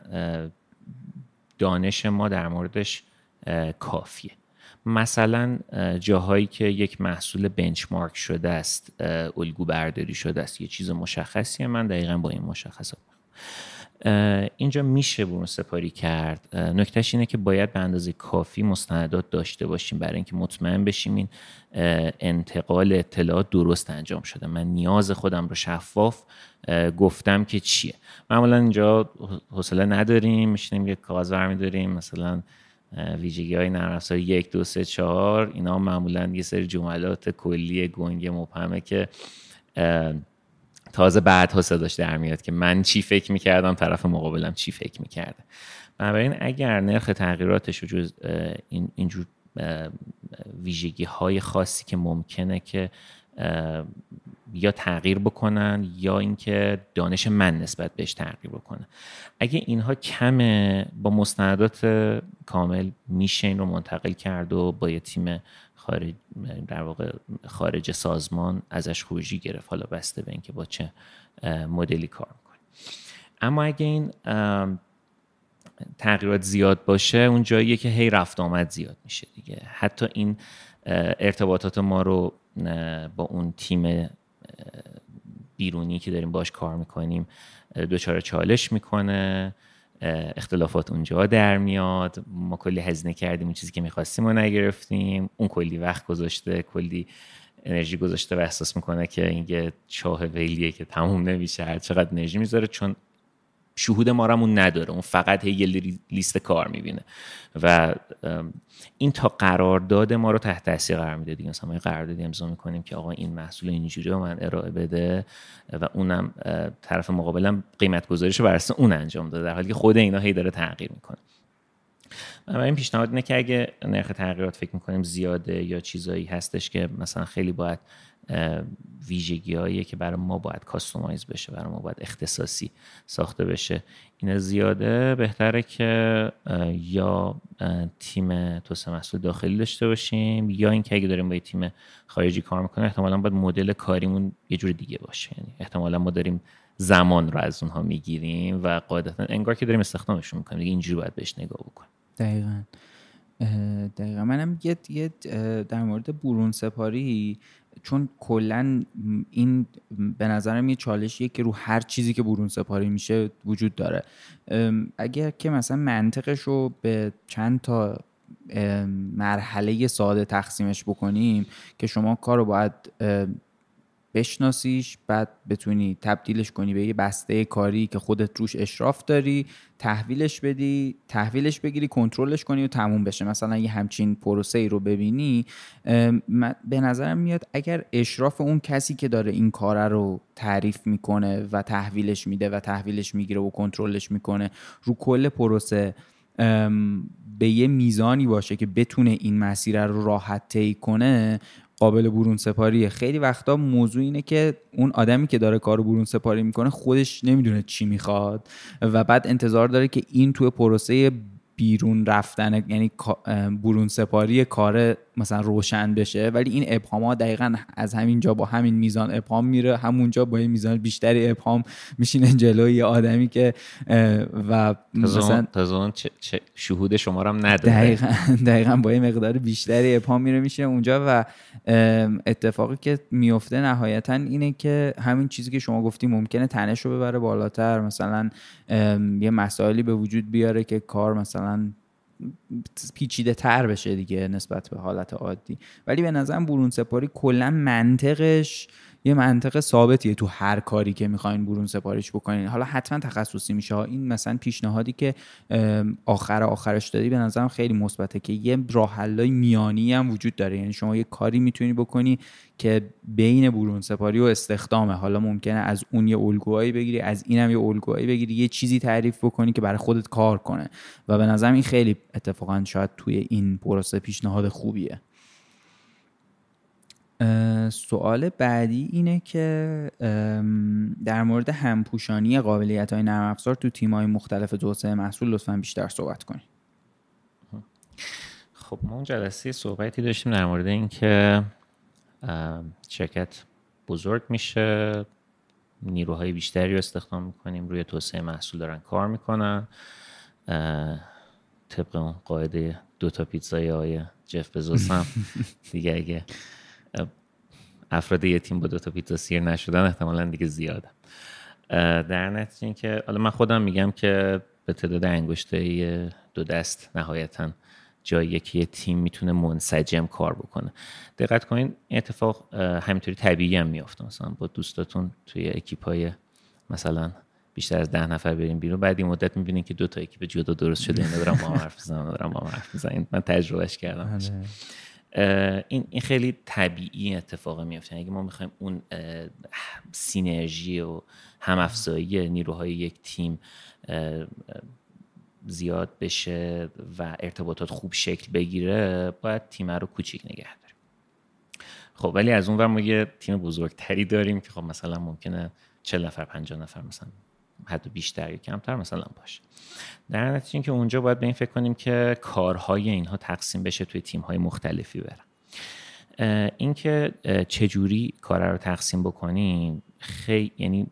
دانش ما در موردش کافیه. مثلا جاهایی که یک محصول benchmark شده است الگو برداری شده است. یه چیز مشخصیه. من دقیقا با این مشخصات اینجا میشه برون سپاری کرد. نکتهش اینه که باید به اندازه کافی مستندات داشته باشیم برای اینکه مطمئن بشیم این انتقال اطلاعات درست انجام شده. من نیاز خودم رو شفاف گفتم که چیه. معمولا اینجا حوصله نداریم میشینیم یک کاغذ برمیداریم مثلا ویژگی های نرم یک دو سه چهار. اینا معمولا یه سری جملات کلی گنگ مبهمه که تازه بعدها صداش در میاد که من چی فکر می‌کردم طرف مقابلم چی فکر می‌کرده. بنابراین اگر نرخ تغییراتش جز این اینجور ویژگی های خاصی که ممکنه که یا تغییر بکنن یا اینکه دانش من نسبت بهش تغییر بکنه. اگه اینها کمه با مستندات کامل میشه این رو منتقل کرد و با یه تیم خارج در واقع خارج سازمان ازش خروجی گرفت. حالا بسته به اینکه با چه مدلی کار می‌کنه. اما اگه این تغییرات زیاد باشه اون جاییه که هی رفت آمد زیاد میشه دیگه. حتی این ارتباطات ما رو با اون تیم بیرونی که داریم باش کار می‌کنیم دوچار چالش می‌کنه. اختلافات اونجا در میاد. ما کلی هزینه کردیم اون چیزی که می‌خواستیم و نگرفتیم. اون کلی وقت گذاشته کلی انرژی گذاشته و احساس می‌کنه که این چاه ویلیه که تموم نمیشه. هر چقدر انرژی می‌ذاره. چون شهود ما اون نداره. اون فقط یه لیست کار می‌بینه. و این تا قرارداد ما رو تحت تاثیر قرار میده دیگه. مثلا ما قراردادی امضا می‌کنیم که آقا این محصول اینجوری رو من ارائه بده و اونم طرف مقابلم قیمت گذاریش رو بر اون انجام داده. در حالی که خود اینا هی داره تغییر می‌کنه. این پیشنهاد اینه که اگه نرخ تغییرات فکر می‌کنیم زیاده یا چیزایی هستش که مثلا خیلی باید ویژگی که برای ما باید کاستومایز بشه برای ما باید اختصاصی ساخته بشه. این زیاده بهتره که یا تیم توسعه محصول داخلی داشته باشیم یا اینکه اگه داریم با تیم خارجی کار می‌کنیم احتمالا باید مدل کاریمون یه جور دیگه باشه. یعنی احتمالا ما داریم زمان رو از اونها می‌گیریم و قاعدتا انگار که داریم استخدامشون می‌کنیم. دیگه اینجوری باید بهش نگاه بکنیم. دقیقا. دقیقا. منم یه در مورد برون سپاری چون کلا این به نظرم یه چالشیه که رو هر چیزی که برون سپاری میشه وجود داره. اگر که مثلا منطقش رو به چند تا مرحله ساده تقسیمش بکنیم که شما کار رو باید بشناسیش بعد بتونی تبدیلش کنی به یه بسته کاری که خودت روش اشراف داری تحویلش بدی تحویلش بگیری کنترلش کنی و تموم بشه. مثلا یه همچین پروسه ای رو ببینی به نظرم میاد اگر اشراف اون کسی که داره این کاره رو تعریف می‌کنه و تحویلش میده و تحویلش می‌گیره و کنترلش می‌کنه رو کل پروسه به یه میزانی باشه که بتونه این مسیر رو راحت طی کنه قابل برون سپاریه. خیلی وقتا موضوع اینه که اون آدمی که داره کار برون سپاری می‌کنه خودش نمی‌دونه چی می‌خواد و بعد انتظار داره که این توی پروسه بیرون رفتن یعنی برون سپاری کار مثلا روشن بشه. ولی این ابهام ها دقیقا از همین جا با همین میزان ابهام میره. همونجا با این میزان بیشتری ابهام میشینه جلوی یه آدمی که و مثلا تازون شهود شما هم نداره. دقیقا, دقیقا با این مقدار بیشتری ابهام میره میشینه اونجا. و اتفاقی که میفته نهایتا اینه که همین چیزی که شما گفتی ممکنه تنش رو ببره بالاتر. مثلا یه مسائلی به وجود بیاره که کار مثلا پیچیده تر بشه دیگه نسبت به حالت عادی. ولی به نظرم برون سپاری کلا منطقش یه منطق ثابتیه تو هر کاری که می‌خواین برون سپاریش بکنین. حالا حتما تخصصی میشه این مثلا پیشنهادی که آخر آخرش دادی به نظرم خیلی مثبته که یه راه میانی هم وجود داره. یعنی شما یه کاری می‌تونی بکنی که بین برون سپاری و استخدامه. حالا ممکنه از اون یه الگوهایی بگیری از اینم یه الگوهایی بگیری یه چیزی تعریف بکنی که برای خودت کار کنه. و به نظرم این خیلی اتفاقا شاید توی این پروسه پیشنهاد خوبیه. سوال بعدی اینه که در مورد همپوشانی قابلیت های نرم افزار تو تیم های مختلف توسعه محصول لطفا بیشتر صحبت کنیم. خب ما اون جلسه صحبتی داشتیم در مورد اینکه شرکت بزرگ میشه نیروهای بیشتری رو استخدام می‌کنیم روی توسعه محصول دارن کار می‌کنن طبق اون قاعده دو تا پیتزای آقای جف بزوس هم دیگه اگه افراد یه تیم با دو تا پیتزا سیر نشدن احتمالا دیگه زیاده. در نتیجه که حالا من خودم میگم که به تعداد انگشته دو دست نهایتا جایی که یه تیم می‌تونه منسجم کار بکنه. دقت کنین این اتفاق همینطوری طبیعی هم میافته. مثلا با دوستاتون توی اکیپ های مثلا بیشتر از ده نفر بریم بیرون بعد این مدت می‌بینین که دو تا اکیپ جدا درست شده اینا دارم با حرف می‌زنن دارم با حرف می‌زنن. من تجربهش کردم. این این خیلی طبیعی اتفاق میفته اگه ما می‌خوایم اون سینرژی و هم افزایی نیروهای یک تیم زیاد بشه و ارتباطات خوب شکل بگیره باید تیم رو کوچیک نگه داریم. خب ولی از اون ور ما یه تیم بزرگتری داریم که خب مثلا ممکنه 40 نفر 50 نفر مثلا حتی بیشتر یا کمتر مثلا باشه. در نتیجه که اونجا باید به این فکر کنیم که کارهای اینها تقسیم بشه توی تیم‌های مختلفی برن. اینکه چجوری کار رو تقسیم بکنیم خیلی یعنی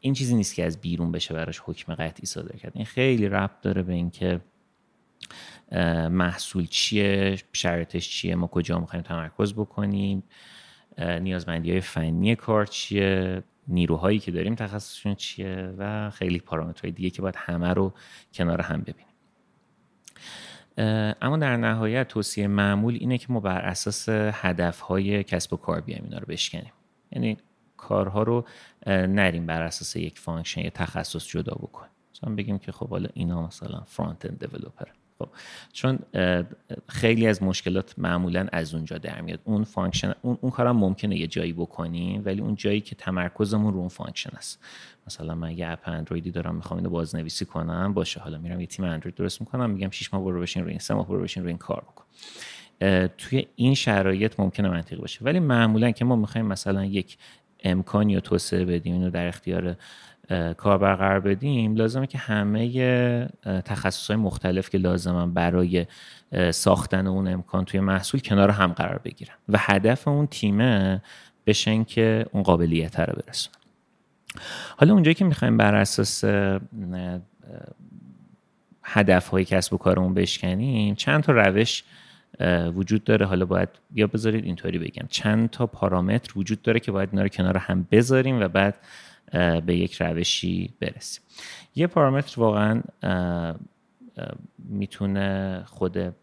این چیزی نیست که از بیرون بشه براش حکم قطعی صادر کرد. این خیلی ربط داره به اینکه محصول چیه شرطش چیه ما کجا می‌خوایم تمرکز بکنیم نیازمندی های فنی کار چیه نیروهایی که داریم تخصصشون چیه و خیلی پارامترهای دیگه که باید همه رو کنار هم ببینیم. اما در نهایت توصیه معمول اینه که ما بر اساس هدفهای کسب و کار بیایم اینا رو بشکنیم. یعنی کارها رو نریم بر اساس یک function یا تخصص جدا بکنیم. مثلا بگیم که خب حالا اینا مثلا front-end developer خب چون خیلی از مشکلات معمولا از اونجا در میاد. اون function اون, اون کارم ممکنه یه جایی بکنیم ولی اون جایی که تمرکزمون رو اون function است. مثلا من یه app اندرویدی دارم می‌خوام اینو بازنویسی کنم باشه. حالا میرم یه تیم اندروید درست می‌کنم میگم 6 ماه برو بشین روی این سه ماه برو بشین روی این کار بکن. توی این شرایط ممکنه منطقی باشه. ولی معمولا که ما می‌خوایم مثلا یک امکانی رو توسعه بدیم اینو در اختیار کاربر قرار بدیم لازمه که همه تخصص های مختلف که لازمن برای ساختن اون امکان توی محصول کنار هم قرار بگیرن. و هدف اون تیمه بشن که اون قابلیت رو برسونن. حالا اونجایی که می‌خوایم بر اساس هدف های کسب و کارمون بشکنیم چند تا روش وجود داره. حالا باید یا بذارید اینطوری بگم. چند تا پارامتر وجود داره که باید اینا رو کنار هم بذاریم و بعد به یک روشی برسیم. یه پارامتر واقعا می‌تونه خود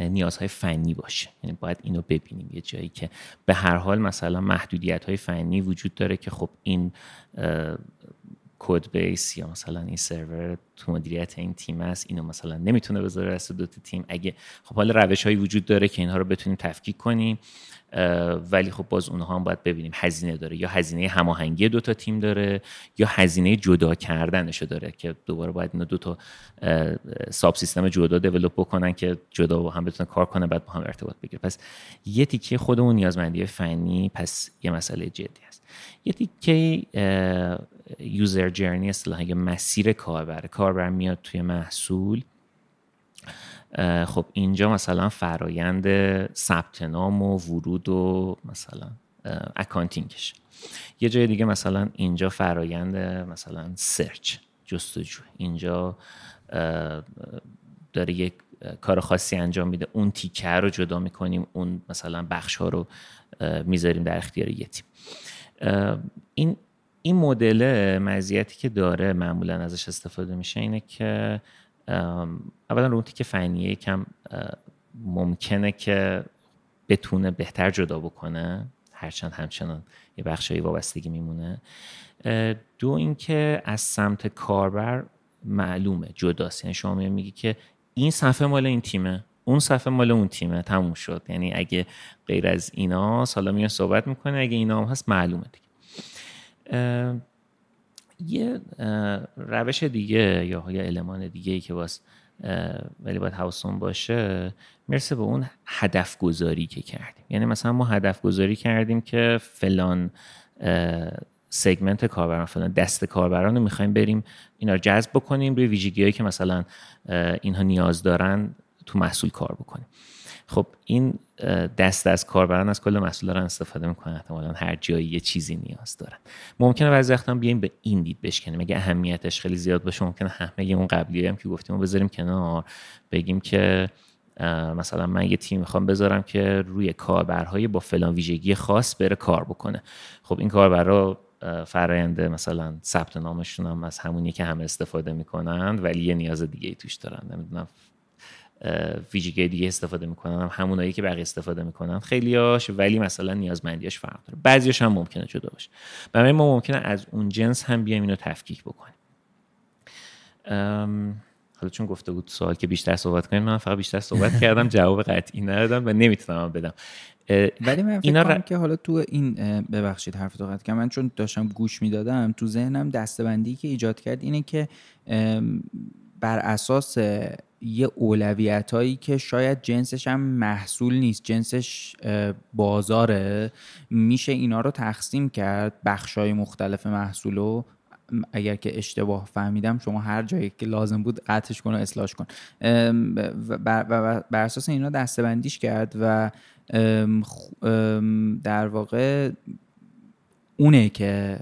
نیازهای فنی باشه. یعنی باید اینو ببینیم. یه جایی که به هر حال مثلا محدودیت های فنی وجود داره که خب این کد بیس یا مثلا این سرور تو مدیریت این تیم است اینو مثلا نمی‌تونه بذاره از دو تیم. اگه خب حالا روش هایی وجود داره که اینها رو بتونیم تفکیک کنیم ولی خب باز اونها هم باید ببینیم. هزینه داره یا هزینه هماهنگی دو تا تیم داره یا هزینه جدا کردنشو داره که دوباره باید اینا دو تا ساب سیستم جدا دیولپ بکنن که جدا با هم بتونن کار کنن بعد با هم ارتباط بگیره پس یه تیکه خودمون نیازمندی فنی پس یه مسئله جدی است. یه تیکه یوزر جرنی اصطلاحا یا مسیر کاربر. کاربر میاد توی محصول. خب اینجا مثلا فرایند ثبت نام و ورود و مثلا accounting ش یه جای دیگه مثلا اینجا فرایند مثلا search جستجو. اینجا داره یک کار خاصی انجام میده. اون تیکه رو جدا می‌کنیم اون مثلا بخش ها رو می‌ذاریم در اختیار یه تیم. این این مدل مزیتی که داره معمولا ازش استفاده میشه اینه که اولا رو که فنیه کم ممکنه که بتونه بهتر جدا بکنه. هرچند همچنان یه بخشایی وابستگی میمونه. دو اینکه از سمت کاربر معلومه جداست. یعنی شما میگی که این صفحه مال این تیمه اون صفحه مال اون تیمه تموم شد. یعنی اگه غیر از اینا حالا میان صحبت می‌کنه اگه اینا هم هست معلومه دیگه. یه روش دیگه یا یه المان دیگه ای که باز ولی باید حواسون باشه می‌رسه به اون هدف گذاری که کردیم. یعنی مثلا ما هدف گذاری کردیم که فلان سگمنت کاربران فلان دست کاربران رو می‌خوایم بریم اینا رو جذب بکنیم روی ویژگی هایی که مثلا اینها نیاز دارن تو محصول کار بکنیم. خب این دست از کاربران از کل محصول دارن استفاده می‌کنن. احتمالا هر جایی یه چیزی نیاز دارن. ممکنه بعضی وقتا بیایم به این دید بشکنیم. اگه اهمیتش خیلی زیاد باشه ممکنه همه اون قبلی هم که گفتیم بذاریم کنار. بگیم که مثلا من یه تیم می‌خوام بذارم که روی کاربرهای با فلان ویژگی خاص بره کار بکنه. خب این کاربرها فراینده مثلا ثبت نامشون هم از همونی که همه استفاده می‌کنن ولی یه نیاز دیگه ای توش دارن. نمی‌دونم ویژگی دیگه استفاده می‌کنن هم همونایی که بقیه استفاده می‌کنن. خیلیاش ولی مثلا نیازمندیاش فرق داره. بعضیاش هم ممکنه جدا باشه. برای ما ممکنه از اون جنس هم بیایم اینو تفکیک بکنیم. حالا چون گفته بود سوال که بیشتر صحبت کنیم من فقط بیشتر صحبت کردم جواب قطعی ندادم و نمی‌تونم بدم. ولی من فکر کنم که حالا تو این ببخشید حرف تو قطع من چون داشتم گوش می‌دادم تو ذهنم دستبندی که ایجاد کرد اینه که بر اساس یه اولویت هایی که شاید جنسش هم محصول نیست جنسش بازاره. میشه اینا رو تقسیم کرد بخش های مختلف محصول رو. اگر که اشتباه فهمیدم شما هر جایی که لازم بود قطعش کن و اصلاحش کن. بر, اساس اینا دستبندیش کرد و در واقع اونه که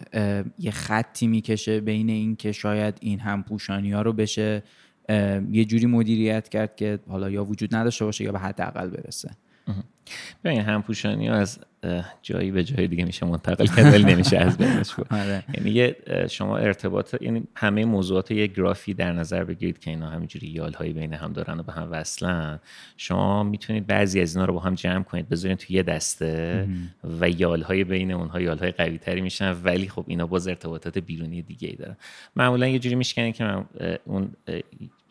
یه خطی می‌کشه بین این که شاید این همپوشانی ها رو بشه یه جوری مدیریت کرد که حالا یا وجود نداشته باشه یا به حداقل برسه. ببین همپوشانی ها از جایی به جای دیگه میشه منتقل کرد ولی نمیشه از بینش آره. یعنی شما ارتباط یعنی همه موضوعات یک گرافی در نظر بگیرید که اینا همینجوری یال هایی بین هم دارن و به هم وصلن. شما می‌تونید بعضی از اینا رو با هم جمع کنید بذارید توی یه دسته و یال های بین اونها یال های قوی تری میشن ولی خب اینا باز ارتباطات بیرونی دیگه ای دارن. معمولا یه جوری میشکنه که اون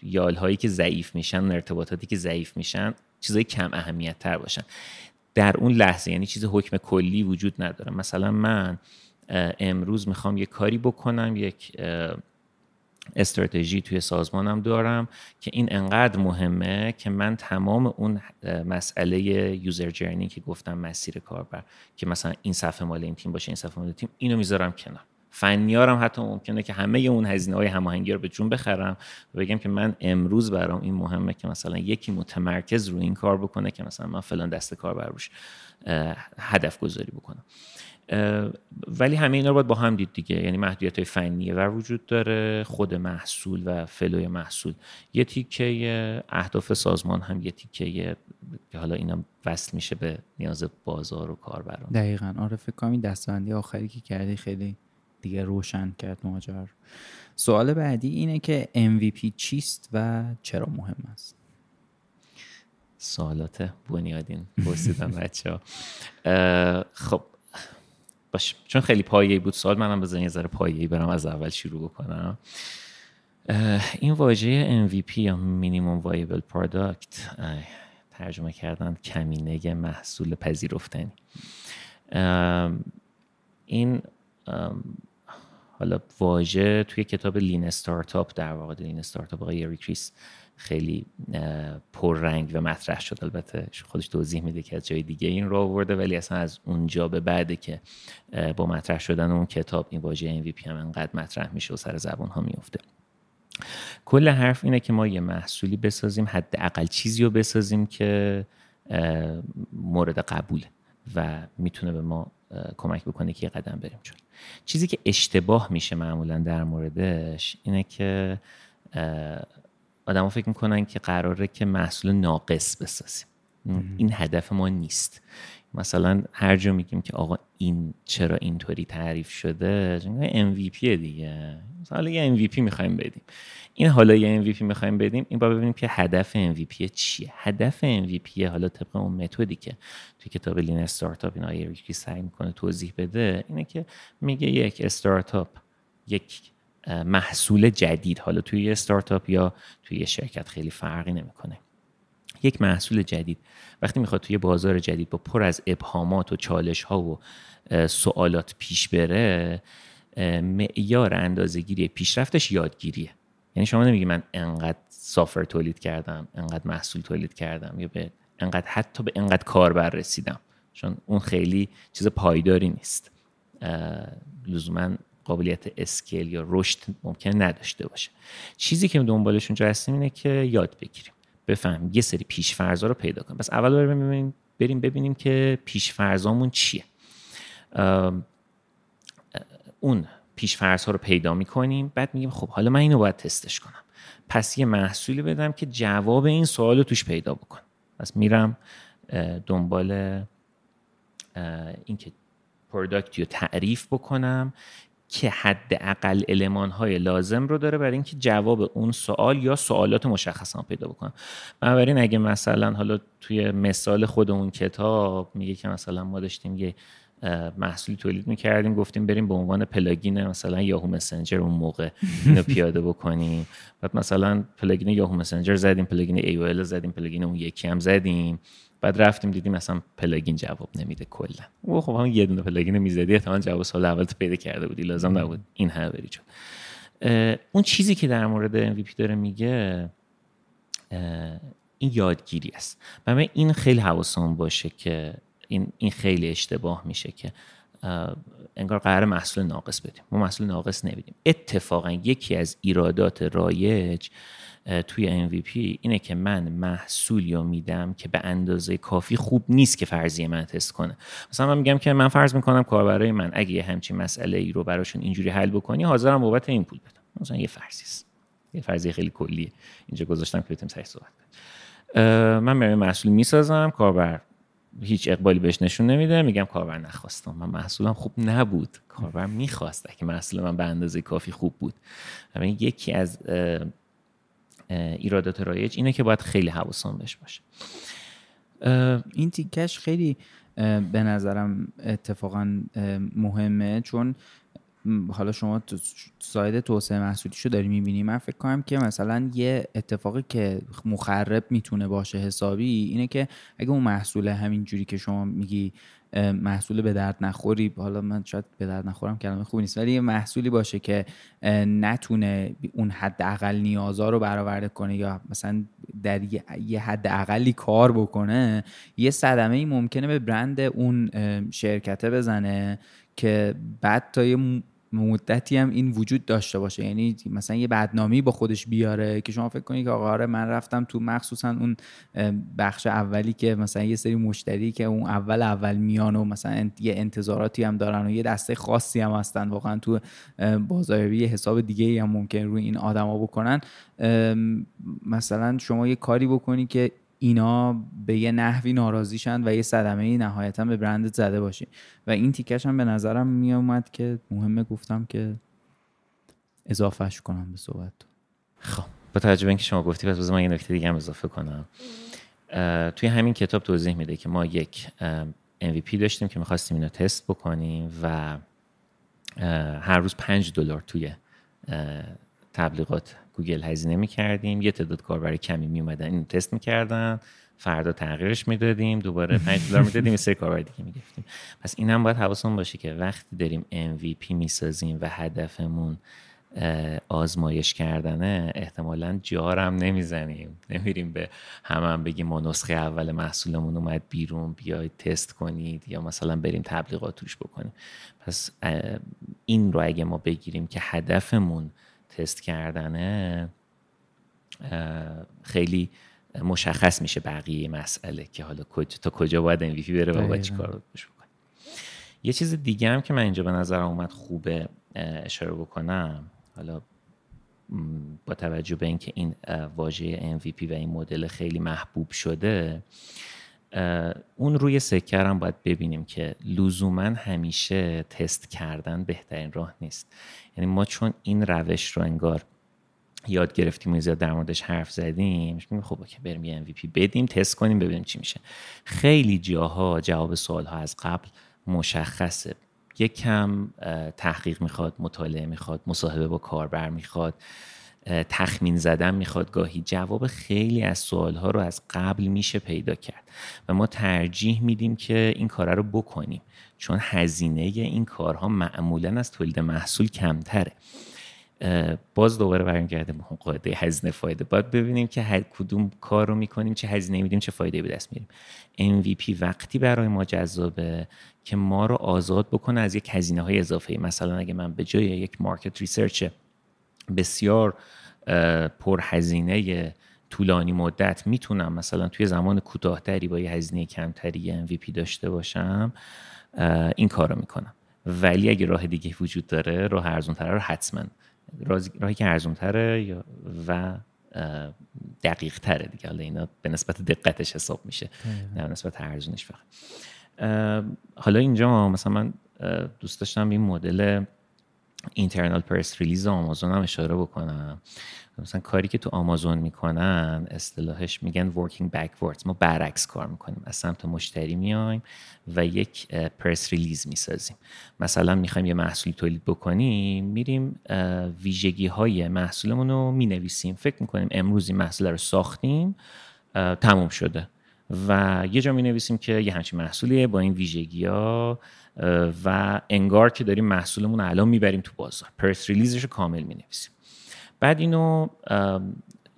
یال هایی که ضعیف میشن ارتباطاتی که ضعیف میشن چیزای کم اهمیت تر باشن. در اون لحظه یعنی چیز حکم کلی وجود نداره. مثلا من امروز می‌خوام یه کاری بکنم یک استراتژی توی سازمانم دارم که این انقدر مهمه که من تمام اون مسئله یوزر جرنی که گفتم مسیر کاربر که مثلا این صفحه مال این تیم باشه این صفحه مال تیم اینو می‌ذارم کنار. فنیارم حتی ممکنه که همه اون هزینه های هماهنگی رو به جون بخرم و بگم که من امروز برام این مهمه که مثلا یکی متمرکز روی این کار بکنه که مثلا من فلان دست کار بر هدف گذاری بکنم. ولی همه اینا رو باید با هم دید دیگه. یعنی محدودیت های فنی و وجود داره خود محصول و فلوی محصول. یه تیکه اهداف سازمان هم یه تیکه که حالا اینا وصل میشه به نیاز بازار و کاربران. دقیقا. آره فکر کنم این دستبندی آخری که کردی خیلی دیگه روشن کرد ماجر سوال بعدی اینه که MVP چیست و چرا مهم است؟ سوالات بنیادین پرسیدن بچه ها خب باش چون خیلی پایه‌ای بود سوال منم بزن یه ذره پایه‌ای برم از اول شروع بکنم. این واژه MVP یا minimum viable product ترجمه کردن کمینه محصول پذیرفتنی. این حالا واژه توی کتاب Lean Startup در واقع Lean Startup آقای اریک ریس خیلی پررنگ و مطرح شد. البته خودش توضیح میده که از جای دیگه این رو آورده ولی اصلا از اونجا به بعده که با مطرح شدن اون کتاب این واژه MVP هم انقدر مطرح میشه و سر زبان ها میفته کل حرف اینه که ما یه محصولی بسازیم حداقل چیزی رو بسازیم که مورد قبوله و می‌تونه به ما کمک بکنه که یه قدم بریم چون چیزی که اشتباه میشه معمولا در موردش اینه که آدما فکر می‌کنن که قراره که محصول ناقص بسازیم. این هدف ما نیست. مثلا هر جا میگیم که آقا این چرا اینطوری تعریف شده MVP دیگه. مثلا یه MVP می‌خوایم بدیم. این حالا یه MVP می‌خوایم بدیم این با ببینیم که هدف MVP چیه. هدف MVP حالا طبق اون متدی که توی کتاب لین استارتاپ این آیه سعی می‌کنه توضیح بده اینه که میگه یک استارتاپ یک محصول جدید حالا توی یه استارتاپ یا توی یه شرکت خیلی فرقی نمی‌کنه. یک محصول جدید. وقتی می‌خواد توی بازار جدید با پر از ابهامات و چالش ها و سوالات پیش بره معیار اندازهگیری پیشرفتش یادگیریه. یعنی شما نمیگی من انقدر سافر تولید کردم انقدر محصول تولید کردم یا به انقدر حتی به انقدر کاربر رسیدم چون اون خیلی چیز پایداری نیست. لزوما قابلیت اسکیل یا رشد ممکن نداشته باشه. چیزی که دنبالش اونجا هستیم اینه که یاد بگیریم. بفهم یه سری پیشفرزا رو پیدا کنیم. پس اول بریم ببینیم بریم ببینیم که پیشفرزامون چیه. اون پیشفرض ها رو پیدا می‌کنیم بعد میگیم خب حالا من اینو باید تستش کنم. پس یه محصولی بدم که جواب این سوال رو توش پیدا بکنم پس میرم دنبال اینکه product ی رو تعریف بکنم. که حداقل المان های لازم رو داره برای اینکه جواب اون سوال یا سوالات مشخصا پیدا بکنم بنابراین اگه مثلا حالا توی مثال خود اون کتاب میگه که مثلا ما داشتیم یه محصولی تولید می‌کردیم گفتیم بریم به عنوان plugin مثلا Yahoo Messenger اون موقع اینو پیاده بکنیم. بعد مثلا plugin Yahoo Messenger زدیم plugin ای زدیم plugin اون یکی هم زدیم. بعد رفتیم دیدیم مثلا plugin جواب نمیده کلا. خب همون یه دونه plugin می‌زدی احتمال جواب سوال اول پیدا کرده بودی لازم نبود این همه بری چون اون چیزی که در مورد MVP داره میگه این یادگیری است. و این خیلی حواسمون باشه که این, این خیلی اشتباه میشه که انگار قرار محصول ناقص بدیم. ما محصول ناقص نمیدیم. اتفاقا یکی از ایرادات رایج توی MVP اینه که من محصولی رو میدم که به اندازه کافی خوب نیست که فرضیه من تست کنه. مثلا من میگم که من فرض می‌کنم کاربرای من اگه یه همچین مسئله ای رو براشون اینجوری حل بکنی حاضرم بابت این پول بدم. مثلا یه فرضی است. یه فرضیه خیلی کلیه. اینجا گذاشتم که بتونیم صحبت کنیم. من میرم محصول می‌سازم کاربر هیچ اقبالی بهش نشون نمیده. میگم کاربر نخواستم. من محصولم خوب نبود. کاربر می‌خواست. که محصول من به اندازه کافی خوب بود. یکی از ایرادات رایج اینه که باید خیلی حواسان بهش باشه. این تیکش خیلی به نظرم اتفاقا مهمه چون حالا شما ساید توسعه محصولیشو داری می‌بینی؟ من فکر کنم که مثلا یه اتفاقی که مخرب می‌تونه باشه حسابی اینه که اگه اون محصول همین جوری که شما میگی محصول به درد نخوری حالا من شاید به درد نخورم کلمه خوبی نیست ولی یه محصولی باشه که نتونه اون حد اقل نیازا رو برآورده کنه یا مثلا در یه حد اقلی کار بکنه یه صدمه ای ممکنه به برند اون شرکته بزنه که بعد تا یه مدتی هم این وجود داشته باشه. یعنی مثلا یه بدنامی با خودش بیاره که شما فکر کنید که آقا آره من رفتم تو مخصوصا اون بخش اولی که مثلا یه سری مشتری که اون اول اول میان و مثلا یه انتظاراتی هم دارن و یه دسته خاصی هم هستن واقعا تو بازاریابی حساب دیگه هم ممکن روی این آدما بکنن. مثلا شما یه کاری بکنی که اینا به یه نحوی ناراضیشن و یه صدمه نهایتا به برندت زده باشی. و این تیکش هم به نظرم می اومد که مهمه گفتم که اضافهش کنم به صحبت خب با توجه اینکه شما گفتی پس من یه نکته دیگه هم اضافه کنم. توی همین کتاب توضیح میده که ما یک MVP داشتیم که می‌خواستیم اینو تست بکنیم و هر روز پنج دلار توی تبلیغات گوگل هزینه می‌کردیم یه تعداد کاربر کمی میومدن اینو تست می‌کردن فردا تغییرش می‌دادیم دوباره 5 دلار می‌دادیم یه سری کاربر دیگه می‌گرفتیم. پس این هم باید حواسمون باشه که وقتی داریم MVP می‌سازیم و هدفمون آزمایش کردنه احتمالا جارم نمی‌زنیم. نمیریم به همه هم بگیم ما نسخه اول محصولمون اومد بیرون بیاید تست کنید یا مثلا بریم تبلیغات توش بکنیم. پس این رو اگه ما بگیریم که هدفمون تست کردنه خیلی مشخص میشه بقیه مسئله که حالا تا کجا باید MVP بره و باید چیکار بکنه. یه چیز دیگه هم که من اینجا به نظر اومد خوبه اشاره بکنم حالا با توجه به اینکه این واژه MVP و این مدل خیلی محبوب شده اون روی سکر هم باید ببینیم که لزوما همیشه تست کردن بهترین راه نیست. یعنی ما چون این روش رو انگار یاد گرفتیم و زیاد در موردش حرف زدیم خب که بریم یه MVP بدیم تست کنیم ببینیم چی میشه. خیلی جاها جواب سوال ها از قبل مشخصه. یک کم تحقیق می‌خواد مطالعه می‌خواد مصاحبه با کاربر می‌خواد. تخمین زدن می‌خواد گاهی جواب خیلی از سوالها رو از قبل میشه پیدا کرد. و ما ترجیح میدیم که این کار رو بکنیم چون هزینه این کارها معمولا از تولید محصول کمتره. باز دوباره برمیگرده به قاعده هزینه فایده. باید ببینیم که هر کدوم کار رو می‌کنیم چه هزینه میدیم چه فایده به دست میریم. MVP وقتی برای ما جذابه که ما رو آزاد بکنه از یک هزینه های اضافه مثلا اگه من به جای یک market research بسیار پرهزینه طولانی مدت می‌تونم مثلا توی زمان کوتاهتری با یه هزینه کمتری یه MVP داشته باشم این کار رو می‌کنم. ولی اگه راه دیگه وجود داره راه ارزون تره رو حتما. راهی که ارزون تره و دقیق تره دیگه. حالا اینا به نسبت دقتش حساب میشه. نه به نسبت ارزونش فقط. حالا اینجا مثلا من دوست داشتم این مدل internal press release آمازون هم اشاره بکنم. مثلا کاری که تو آمازون می‌کنن اصطلاحش میگن working backwards. ما برعکس کار می‌کنیم. از سمت مشتری میایم و یک press release می‌سازیم. مثلا می‌خوایم یه محصول تولید بکنیم میریم ویژگی های محصولمون رو می‌نویسیم. فکر می‌کنیم امروز این محصول رو ساختیم تموم شده. و یه جا می نویسیم که یه همچین محصولیه با این ویژگی ها و انگار که داریم محصولمون الان می‌بریم تو بازار. پرس ریلیزش رو کامل می نویسیم بعد اینو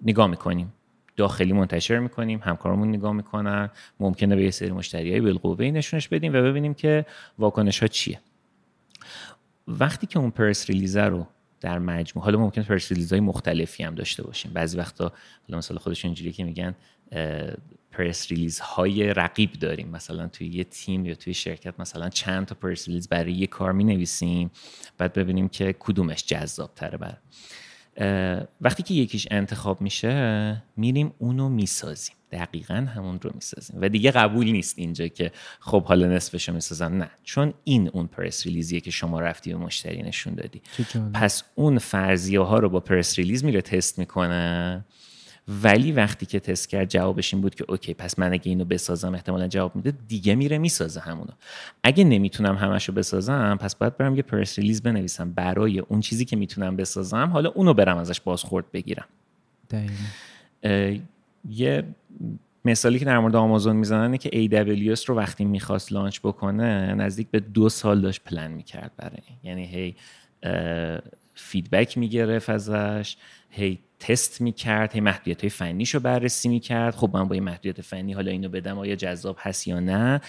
نگاه می‌کنیم. داخلی منتشر می‌کنیم همکارمون نگاه می‌کنن. ممکنه به یه سری مشتری های بالقوه نشونش بدیم و ببینیم که واکنش ها چیه. وقتی که اون press release رو در مجموع حالا ممکن press release های مختلفی هم داشته باشیم. بعضی وقتا حالا مثلا خودشون اینجوری که میگن press release های رقیب داریم. مثلا توی یه تیم یا توی شرکت مثلا چند تا press release برای یه کار می نویسیم بعد ببینیم که کدومش جذاب تره بر وقتی که یکیش انتخاب میشه میریم اونو می‌سازیم. دقیقا همون رو می‌سازیم. و دیگه قبول نیست اینجا که خب حالا نصفش رو می‌سازم. نه. چون این اون press release یه که شما رفتی به مشتری نشون دادی. پس اون فرضیه ها رو با press release میره تست می‌کنه. ولی وقتی که تست کرد جوابش این بود که okay پس من اگه اینو بسازم احتمالا جواب میده دیگه میره می‌سازه همونو. اگه نمی‌تونم همشو بسازم پس باید برم یه press release بنویسم برای اون چیزی که می‌تونم بسازم حالا اونو برم ازش بازخورد بگیرم. یه مثالی که در مورد آمازون می‌زنن که AWS رو وقتی می‌خواست launch بکنه نزدیک به دو سال داشت پلن می‌کرد برای یعنی هی feedback می‌گرفت ازش هی تست می‌کرد هی محدودیت های فنیش رو بررسی می‌کرد. خب من با این محدودیت فنی حالا اینو بدم آیا جذاب هست یا نه؟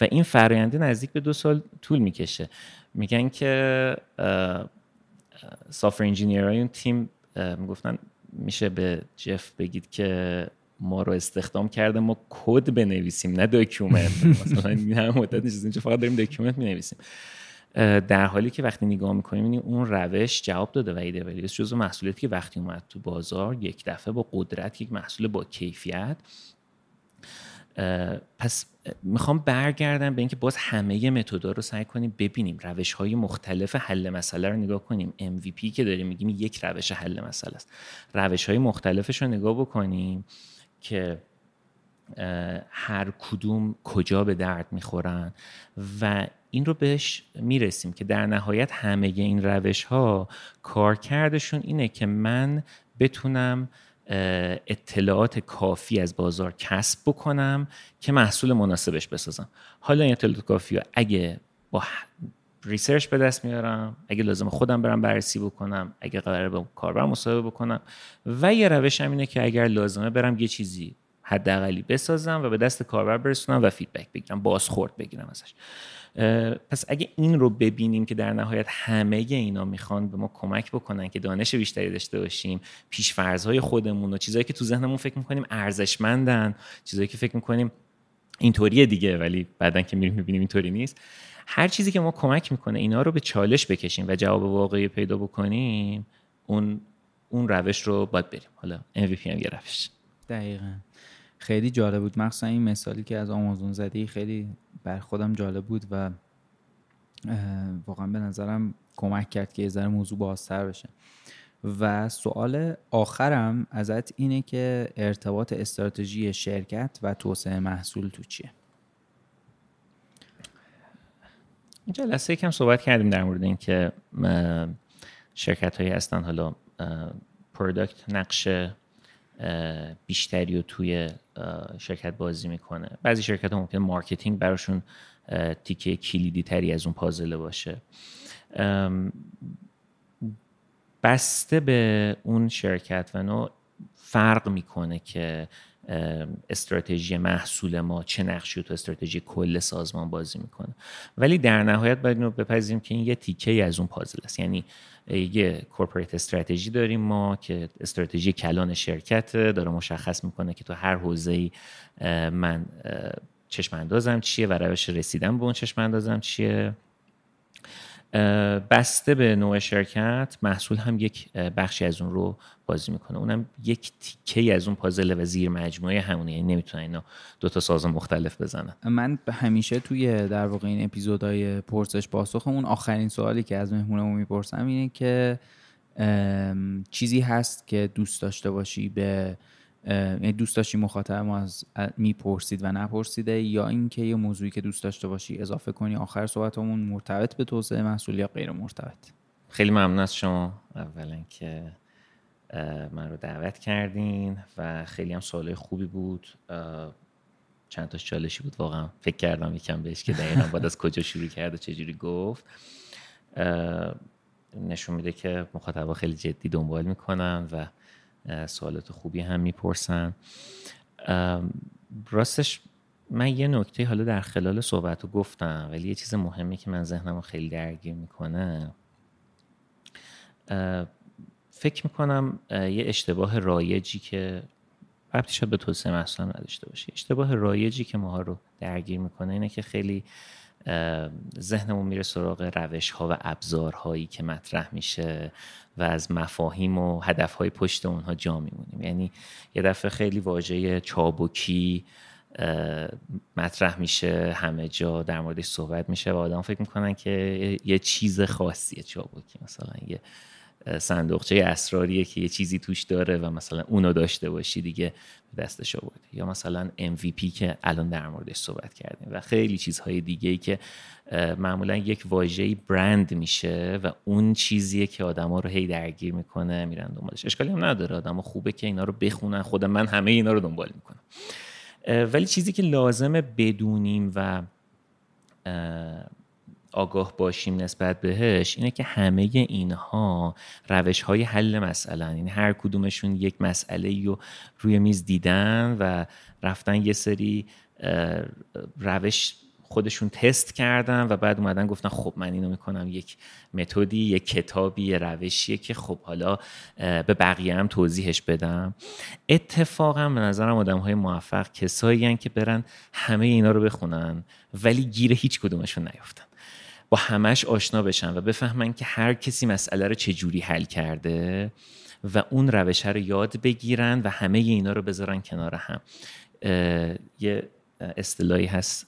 و این فراینده نزدیک به دو سال طول می‌کشه. میگن که software engineer اون تیم می‌گفتن میشه به جف بگید که ما رو استخدام کرده ما کد بنویسیم نه document مثلا این همه مدت نشستیم فقط داریم document می‌نویسیم. در حالی که وقتی نگاه می‌کنیم اون روش جواب داده و AWS جزو محصولاتی که وقتی اومد تو بازار یک دفعه با قدرت یک محصول با کیفیت. پس می‌خوام برگردم به اینکه باز همه method ا رو سعی کنیم ببینیم روش های مختلف حل مسئله رو نگاه کنیم. MVP که داریم میگیم یک روش حل مسئله است. روش های مختلفش رو نگاه بکنیم که هر کدوم کجا به درد می‌خورن و این رو بهش می‌رسیم که در نهایت همه این روش ها کارکردشون اینه که من بتونم اطلاعات کافی از بازار کسب بکنم که محصول مناسبش بسازم. حالا این اطلاعات کافی اگه با research به دست میارم اگه لازم خودم برم بررسی بکنم اگه قراره با کاربر مصاحبه بکنم و یه روش هم اینه که اگر لازمه برم یه چیزی حداقلی بسازم و به دست کاربر برسونم و فیدبک بگیرم بازخورد بگیرم ازش. پس اگه این رو ببینیم که در نهایت همه اینا می‌خوان به ما کمک بکنن که دانش بیشتری داشته باشیم پیشفرزهای خودمون و چیزهایی که تو ذهنمون فکر می‌کنیم ارزشمندن چیزهایی که فکر می‌کنیم اینطوریه دیگه ولی بعدا که میریم می‌بینیم اینطوری نیست هر چیزی که ما کمک می‌کنه اینا رو به چالش بکشیم و جواب واقعی پیدا بکنیم اون اون روش رو باید بریم. حالا MVP هم یه روش. دقیقا. خیلی جالب بود. مخصوصا این مثالی که از آمازون زدی خیلی بر خودم جالب بود و واقعا به نظرم کمک کرد که یه ذره موضوع بازتر بشه. و سوال آخرم ازت اینه که ارتباط استراتژی شرکت و توسعه محصول تو چیه؟ جلسه یکم صحبت کردیم در مورد اینکه شرکت هایی هستن. حالا product نقش بیشتری رو توی شرکت بازی می‌کنه. بعضی شرکت ها ممکن marketing براشون تیکه کلیدی تری از اون پازله باشه. بسته به اون شرکت و نوع فرق می‌کنه که استراتژی محصول ما چه نقشی تو استراتژی کل سازمان بازی می‌کنه. ولی در نهایت باید اینو بپذیریم که این یه تیکه از اون پازل است. یعنی یه کورپوریت استراتژی داریم ما که استراتژی کلان شرکت داره مشخص می‌کنه که تو هر حوزه ای من چشم اندازم چیه و روش رسیدن به اون چشم اندازم چیه. بسته به نوع شرکت محصول هم یک بخشی از اون رو بازی می‌کنه. اونم یک تیکه از اون پازل و زیر مجموعه همونه. یعنی نمی‌تونن اینا دو تا ساز مختلف بزنن. من همیشه توی در واقع این اپیزودهای پرسش پاسخ اون آخرین سوالی که از مهمونمون می‌پرسم اینه که چیزی هست که دوست داشته باشی به دوست داشتی مخاطب ما از می‌پرسید و نپرسیده یا اینکه یه موضوعی که دوست داشته باشی اضافه کنی آخر صحبتمون مرتبط به توسعه محصول یا غیر مرتبط؟ خیلی ممنون از شما. اولا که من رو دعوت کردین و خیلی هم سوال خوبی بود. چند تاش چالشی بود؟ واقعا فکر کردم یکم بهش که دقیقا باید از کجا شروع کرد و چجوری گفت. نشون میده که مخاطبا خیلی جدی دنبال می‌کنن و سوالات خوبی هم می‌پرسن. راستش من یه نکته حالا در خلال صحبت رو گفتم ولی یه چیز مهمی که من ذهنم رو خیلی درگیر می‌کنه. فکر می‌کنم یه اشتباه رایجی که ربطی شد به توسعه محصول نداشته باشه. اشتباه رایجی که ماها رو درگیر می‌کنه اینه که خیلی ذهنمون میره سراغ روش ها و ابزارهایی که مطرح میشه و از مفاهیم و هدف های پشت اونها جا میمونیم. یعنی یه دفعه خیلی واژه چابکی مطرح میشه همه جا در موردش صحبت میشه و آدم فکر می‌کنن که یه چیز خاصیه چابکی مثلا یه صندوقچه اسراریه که یه چیزی توش داره و مثلا اونو داشته باشی دیگه به دستش یا مثلا MVP که الان در موردش صحبت کردیم و خیلی چیزهای دیگه ای که معمولا یک واژه برند میشه و اون چیزیه که آدما رو هی درگیر می‌کنه میرن دنبالش. اشکالی هم نداره. آدما خوبه که اینا رو بخونن. خود من همه اینا رو دنبال می‌کنم. ولی چیزی که لازمه بدونیم و آگاه باشیم نسبت بهش اینه که همه اینها روش های حل مسئله یعنی هر کدومشون یک مسئله رو روی میز دیدن و رفتن یه سری روش خودشون تست کردن و بعد اومدن گفتن خب من اینو می‌کنم یک متدی یک کتابی یه روشیه که خب حالا به بقیه هم توضیحش بدم. اتفاقا به نظرم آدم های موفق کسایی که برن همه اینا رو بخونن ولی گیر هیچ کدومشون نیفتن. با همش آشنا بشن و بفهمن که هر کسی مسئله رو چجوری حل کرده و اون روشه رو یاد بگیرن و همه اینا رو بذارن کنار هم. یه اصطلاحی هست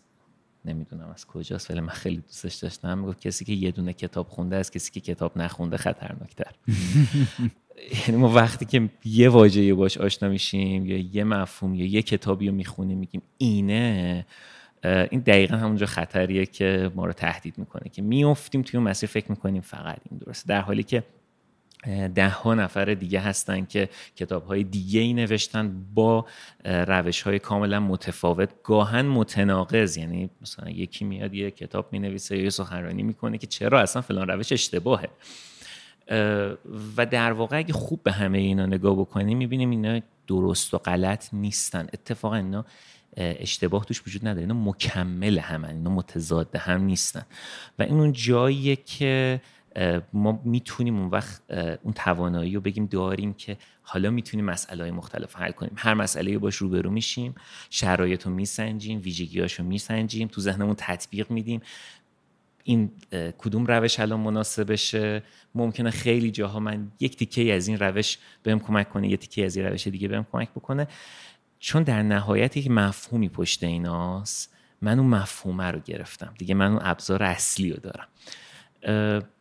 نمی‌دونم از کجاست ولی من خیلی دوستش داشتم. می‌گفت کسی که یه دونه کتاب خونده از کسی که کتاب نخونده خطرناکتر. یعنی ما وقتی که یه واژه باش آشنا میشیم یا یه مفهوم یا یه کتابی رو می‌خونیم میگیم اینه این دقیقا همونجا خطریه که ما رو تهدید می‌کنه که میافتیم توی اون مسیر فکر می‌کنیم فقط این درسته. در حالی که ده ها نفر دیگه هستن که کتاب های دیگه ای نوشتن با روش های کاملا متفاوت گاهن متناقض. یعنی مثلا یکی میاد یه کتاب می نویسه یا سخنرانی می‌کنه که چرا اصلا فلان روش اشتباهه. و در واقع اگه خوب به همه اینا نگاه بکنیم می‌بینیم اینا درست و غلط نیستن. اتفاقا اینا اشتباه توش وجود نداره. اینا مکمل هم اینا متضاد هم نیستن. و این اون جاییه که ما می‌تونیم اون وقت اون توانایی رو بگیم داریم که حالا می‌تونیم مسئله های مختلف حل کنیم. هر مسئله باش روبرو میشیم شرایط رو میسنجیم ویژگیاش رو میسنجیم تو ذهنمون تطبیق میدیم. این کدوم روش الان مناسبشه؟ ممکنه خیلی جاها من یک تیکه از این روش بهم کمک کنه یه تیکه از این روش دیگه بهم کمک بکنه. چون در نهایت یک مفهومی پشت ایناست من اون مفهومه رو گرفتم. دیگه من اون ابزار اصلی رو دارم.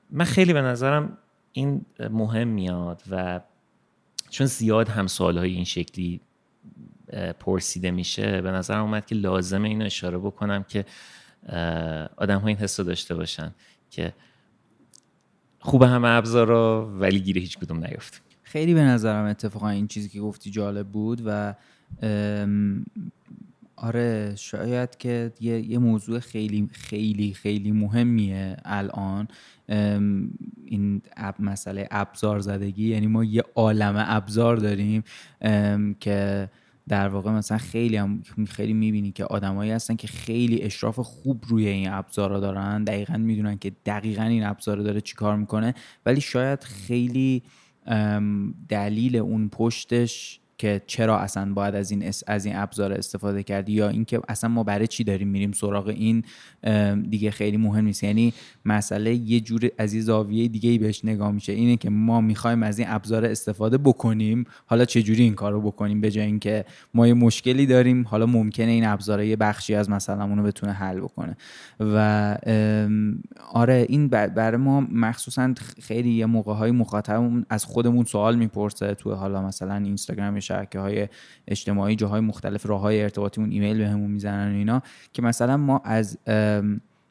من خیلی به نظرم این مهم میاد و چون زیاد هم سوالهای این شکلی پرسیده میشه به نظرم اومد که لازمه اینو اشاره بکنم که آدم ها این حس داشته باشن که خوب همه ابزارا ولی گیره هیچ کدوم نیفت خیلی به نظرم اتفاقا این چیزی که گفتی جالب بود و آره شاید که یه, یه موضوع خیلی خیلی خیلی مهمیه الان. این اب مسئله ابزار زدگی یعنی ما یه عالم ابزار داریم که در واقع مثلا خیلی هم خیلی می‌بینی که آدمایی هستن که خیلی اشراف خوب روی این ابزارا دارن. دقیقا می‌دونن که دقیقا این ابزار داره چیکار می‌کنه. ولی شاید خیلی دلیل اون پشتش که چرا اصلا باید از این از این ابزار استفاده کرد یا اینکه اصلا ما برای چی داریم میریم سراغ این دیگه خیلی مهم نیست. یعنی مسئله یه جور از یه زاویه دیگه ای بهش نگاه میشه. اینه که ما می‌خوایم از این ابزار استفاده بکنیم. حالا چه جوری این کارو بکنیم؟ به جای اینکه ما یه مشکلی داریم حالا ممکنه این ابزار یه بخشی از مثلا اونو بتونه حل بکنه. و آره این برای ما مخصوصا خیلی یه موقع های مخاطبمون از خودمون سوال می‌پرسه تو حالا مثلا اینستاگرام شبکه های اجتماعی جاهای مختلف راه های ارتباطیمون ایمیل بهمون می‌زنن و اینا که مثلا ما از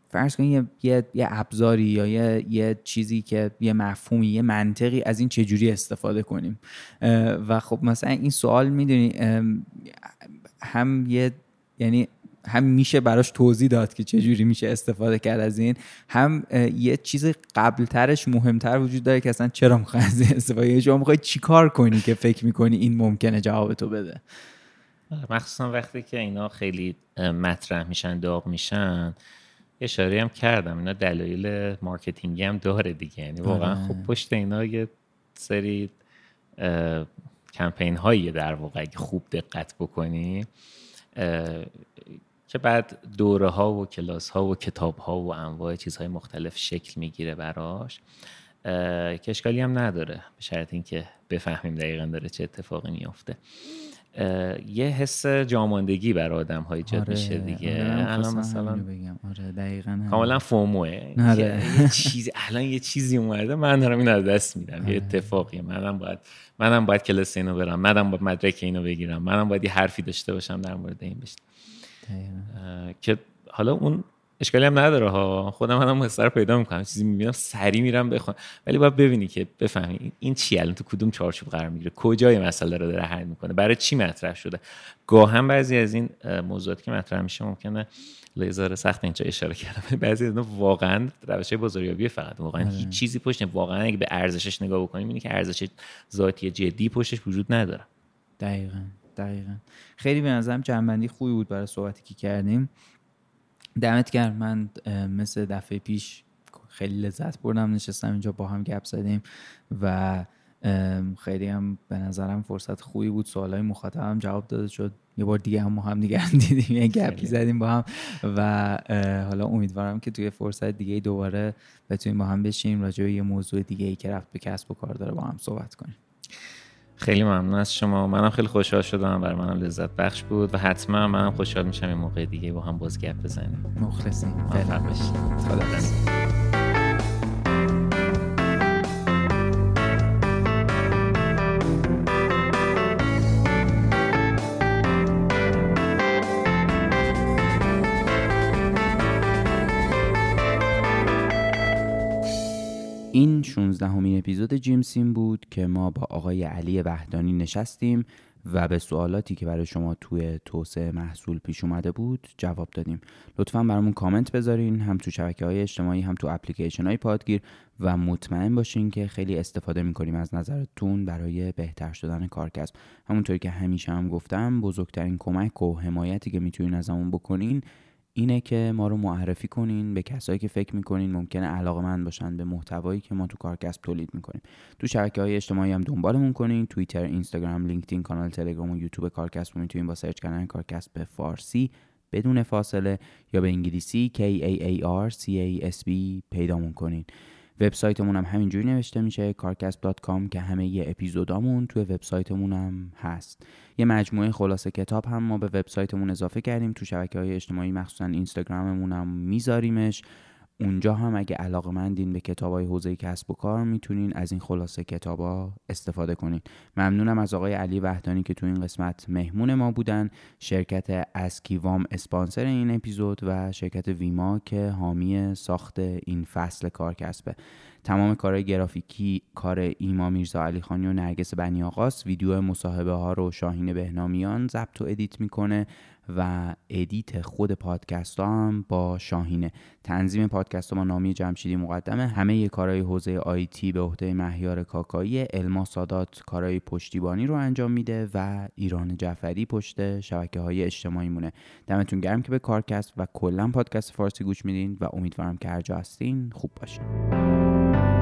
فرض کنید یه،, یه،, یه ابزاری یا یه،, یه چیزی که یه مفهومی یه منطقی از این چجوری استفاده کنیم. و خب مثلا این سوال می‌دونی هم یه یعنی هم میشه براش توضیح داد که چجوری میشه استفاده کرد از این هم یه چیز قبلترش مهمتر وجود داره که اصلا چرا می‌خوای از این استفاده؟ یعنی شما می‌خوای چیکار کنی که فکر می‌کنی این ممکنه جواب تو بده؟ مخصوصا وقتی که اینا خیلی مطرح میشن داغ میشن اشاره هم کردم اینا دلایل مارکتینگی هم داره دیگه. یعنی واقعا آره. خب پشت اینا یه سری کمپین هایی در واقع اگه خوب دقت بکنی که بعد دوره ها و کلاس ها و کتاب ها و انواع چیزهای مختلف شکل می‌گیره براش که اشکالی هم نداره. به شرط اینکه بفهمیم دقیقا داره چه اتفاقی میافته. یه حس جاماندگی بر آدم های ایجاد آره، میشه دیگه. آره الان مثلا بگم. آره دقیقا کاملا فوموه. آره. یه چیزی الان یه چیزی اومده من دارم این رو دست میدم. آره. یه اتفاقی منم باید منم باید کلاس اینو برم. منم باید مدرک اینو بگیرم. منم باید یه حرفی داشته باشم در مورد این بشه که حالا اون اشکالی هم نداره ها. خودم هم حس رو پیدا می‌کنم. چیزی می‌بینم سری میرم بخوام. ولی باید ببینی که بفهمی این چی الان تو کدوم چارچوب قرار می‌گیره؟ کجای مسئله رو داره حل می‌کنه؟ برای چی مطرح شده؟ گاهم بعضی از این موضوعات که مطرح میشه ممکنه لیزر سخت اینجا اشاره کردم. بعضی از واقعا روش بازاریابی فقط. واقعا هیچ آره. چیزی پشت واقعا اگه به ارزشش نگاه بکنیم اینه که ارزش ذاتی جدی پشتش وجود نداره. دقیقاً. دقیقا. خیلی به نظرم جنبندی خوبی بود برای صحبتی که کردیم. دمت گرم. من مثل دفعه پیش خیلی لذت بردم. نشستم اینجا با هم گپ زدیم و خیلی هم به نظرم فرصت خوبی بود. سوالای مخاطبم جواب داده شد. یه بار دیگه هم هم دیگه هم دیدیم. یه گپی زدیم با هم و حالا امیدوارم که توی فرصت دیگه دوباره بتونیم با هم بشیم. راجع به یه موضوع دیگه ای که رفت به کسب و کار داره با هم صحبت کنیم. خیلی ممنون از شما. منم خیلی خوشحال شدم. برای منم لذت بخش بود و حتما منم خوشحال میشم این موقع دیگه با هم باز گپ بزنیم. مخلصیم. خدا این 16 همین اپیزود جیمسین بود که ما با آقای علی وحدانی نشستیم و به سوالاتی که برای شما توی توسعه محصول پیش اومده بود جواب دادیم. لطفا برامون کامنت بذارین هم تو شبکه های اجتماعی هم تو اپلیکیشن های پادگیر و مطمئن باشین که خیلی استفاده می‌کنیم از نظرتون برای بهتر شدن کارکسب. همونطوری که همیشه هم گفتم بزرگترین کمک و حمایتی که می‌تونین ازمون بکنین اینه که ما رو معرفی کنین به کسایی که فکر می‌کنین ممکنه علاقه من باشن به محتوایی که ما تو کارکسب تولید می‌کنیم. تو شبکه های اجتماعی هم دنبالمون کنین توییتر اینستاگرام لینکدین کانال تلگرام و یوتیوب کارکسب می‌تونین با سرچ کردن کارکسب به فارسی بدون فاصله یا به انگلیسی K A A R C A S B پیدامون کنین. وبسایتمون هم همینجوری نوشته میشه carcasp.com که همه یه اپیزودامون توی وبسایتمون هم هست. یه مجموعه خلاصه کتاب هم ما به وبسایتمون اضافه کردیم. تو شبکه های اجتماعی مخصوصا اینستاگراممون هم میذاریمش. اونجا هم اگه علاقه مندین به کتاب های حوزه کسب و کار می‌تونین از این خلاصه کتابا استفاده کنین. ممنونم از آقای علی وحدانی که تو این قسمت مهمون ما بودن شرکت اسکیوام اسپانسر این اپیزود و شرکت ویما که حامی ساخت این فصل کارکسته تمام کارهای گرافیکی کار ایما میرزا علی خانی و نرگس بنی آقاست ویدیو مصاحبه ها رو شاهین بهنامیان ضبط و ادیت می‌کنه. و ادیت خود پادکست هم با شاهینه. تنظیم پادکست با نامی جمشیدی مقدمه. همه کارهای حوزه IT به عهده مهیار کاکایی. الما سادات کارهای پشتیبانی رو انجام میده و ایران جعفری پشت شبکه های اجتماعی مونه. دمتون گرم که به کارکست و کلا پادکست فارسی گوش میدین و امیدوارم که هر جا هستین خوب باشین.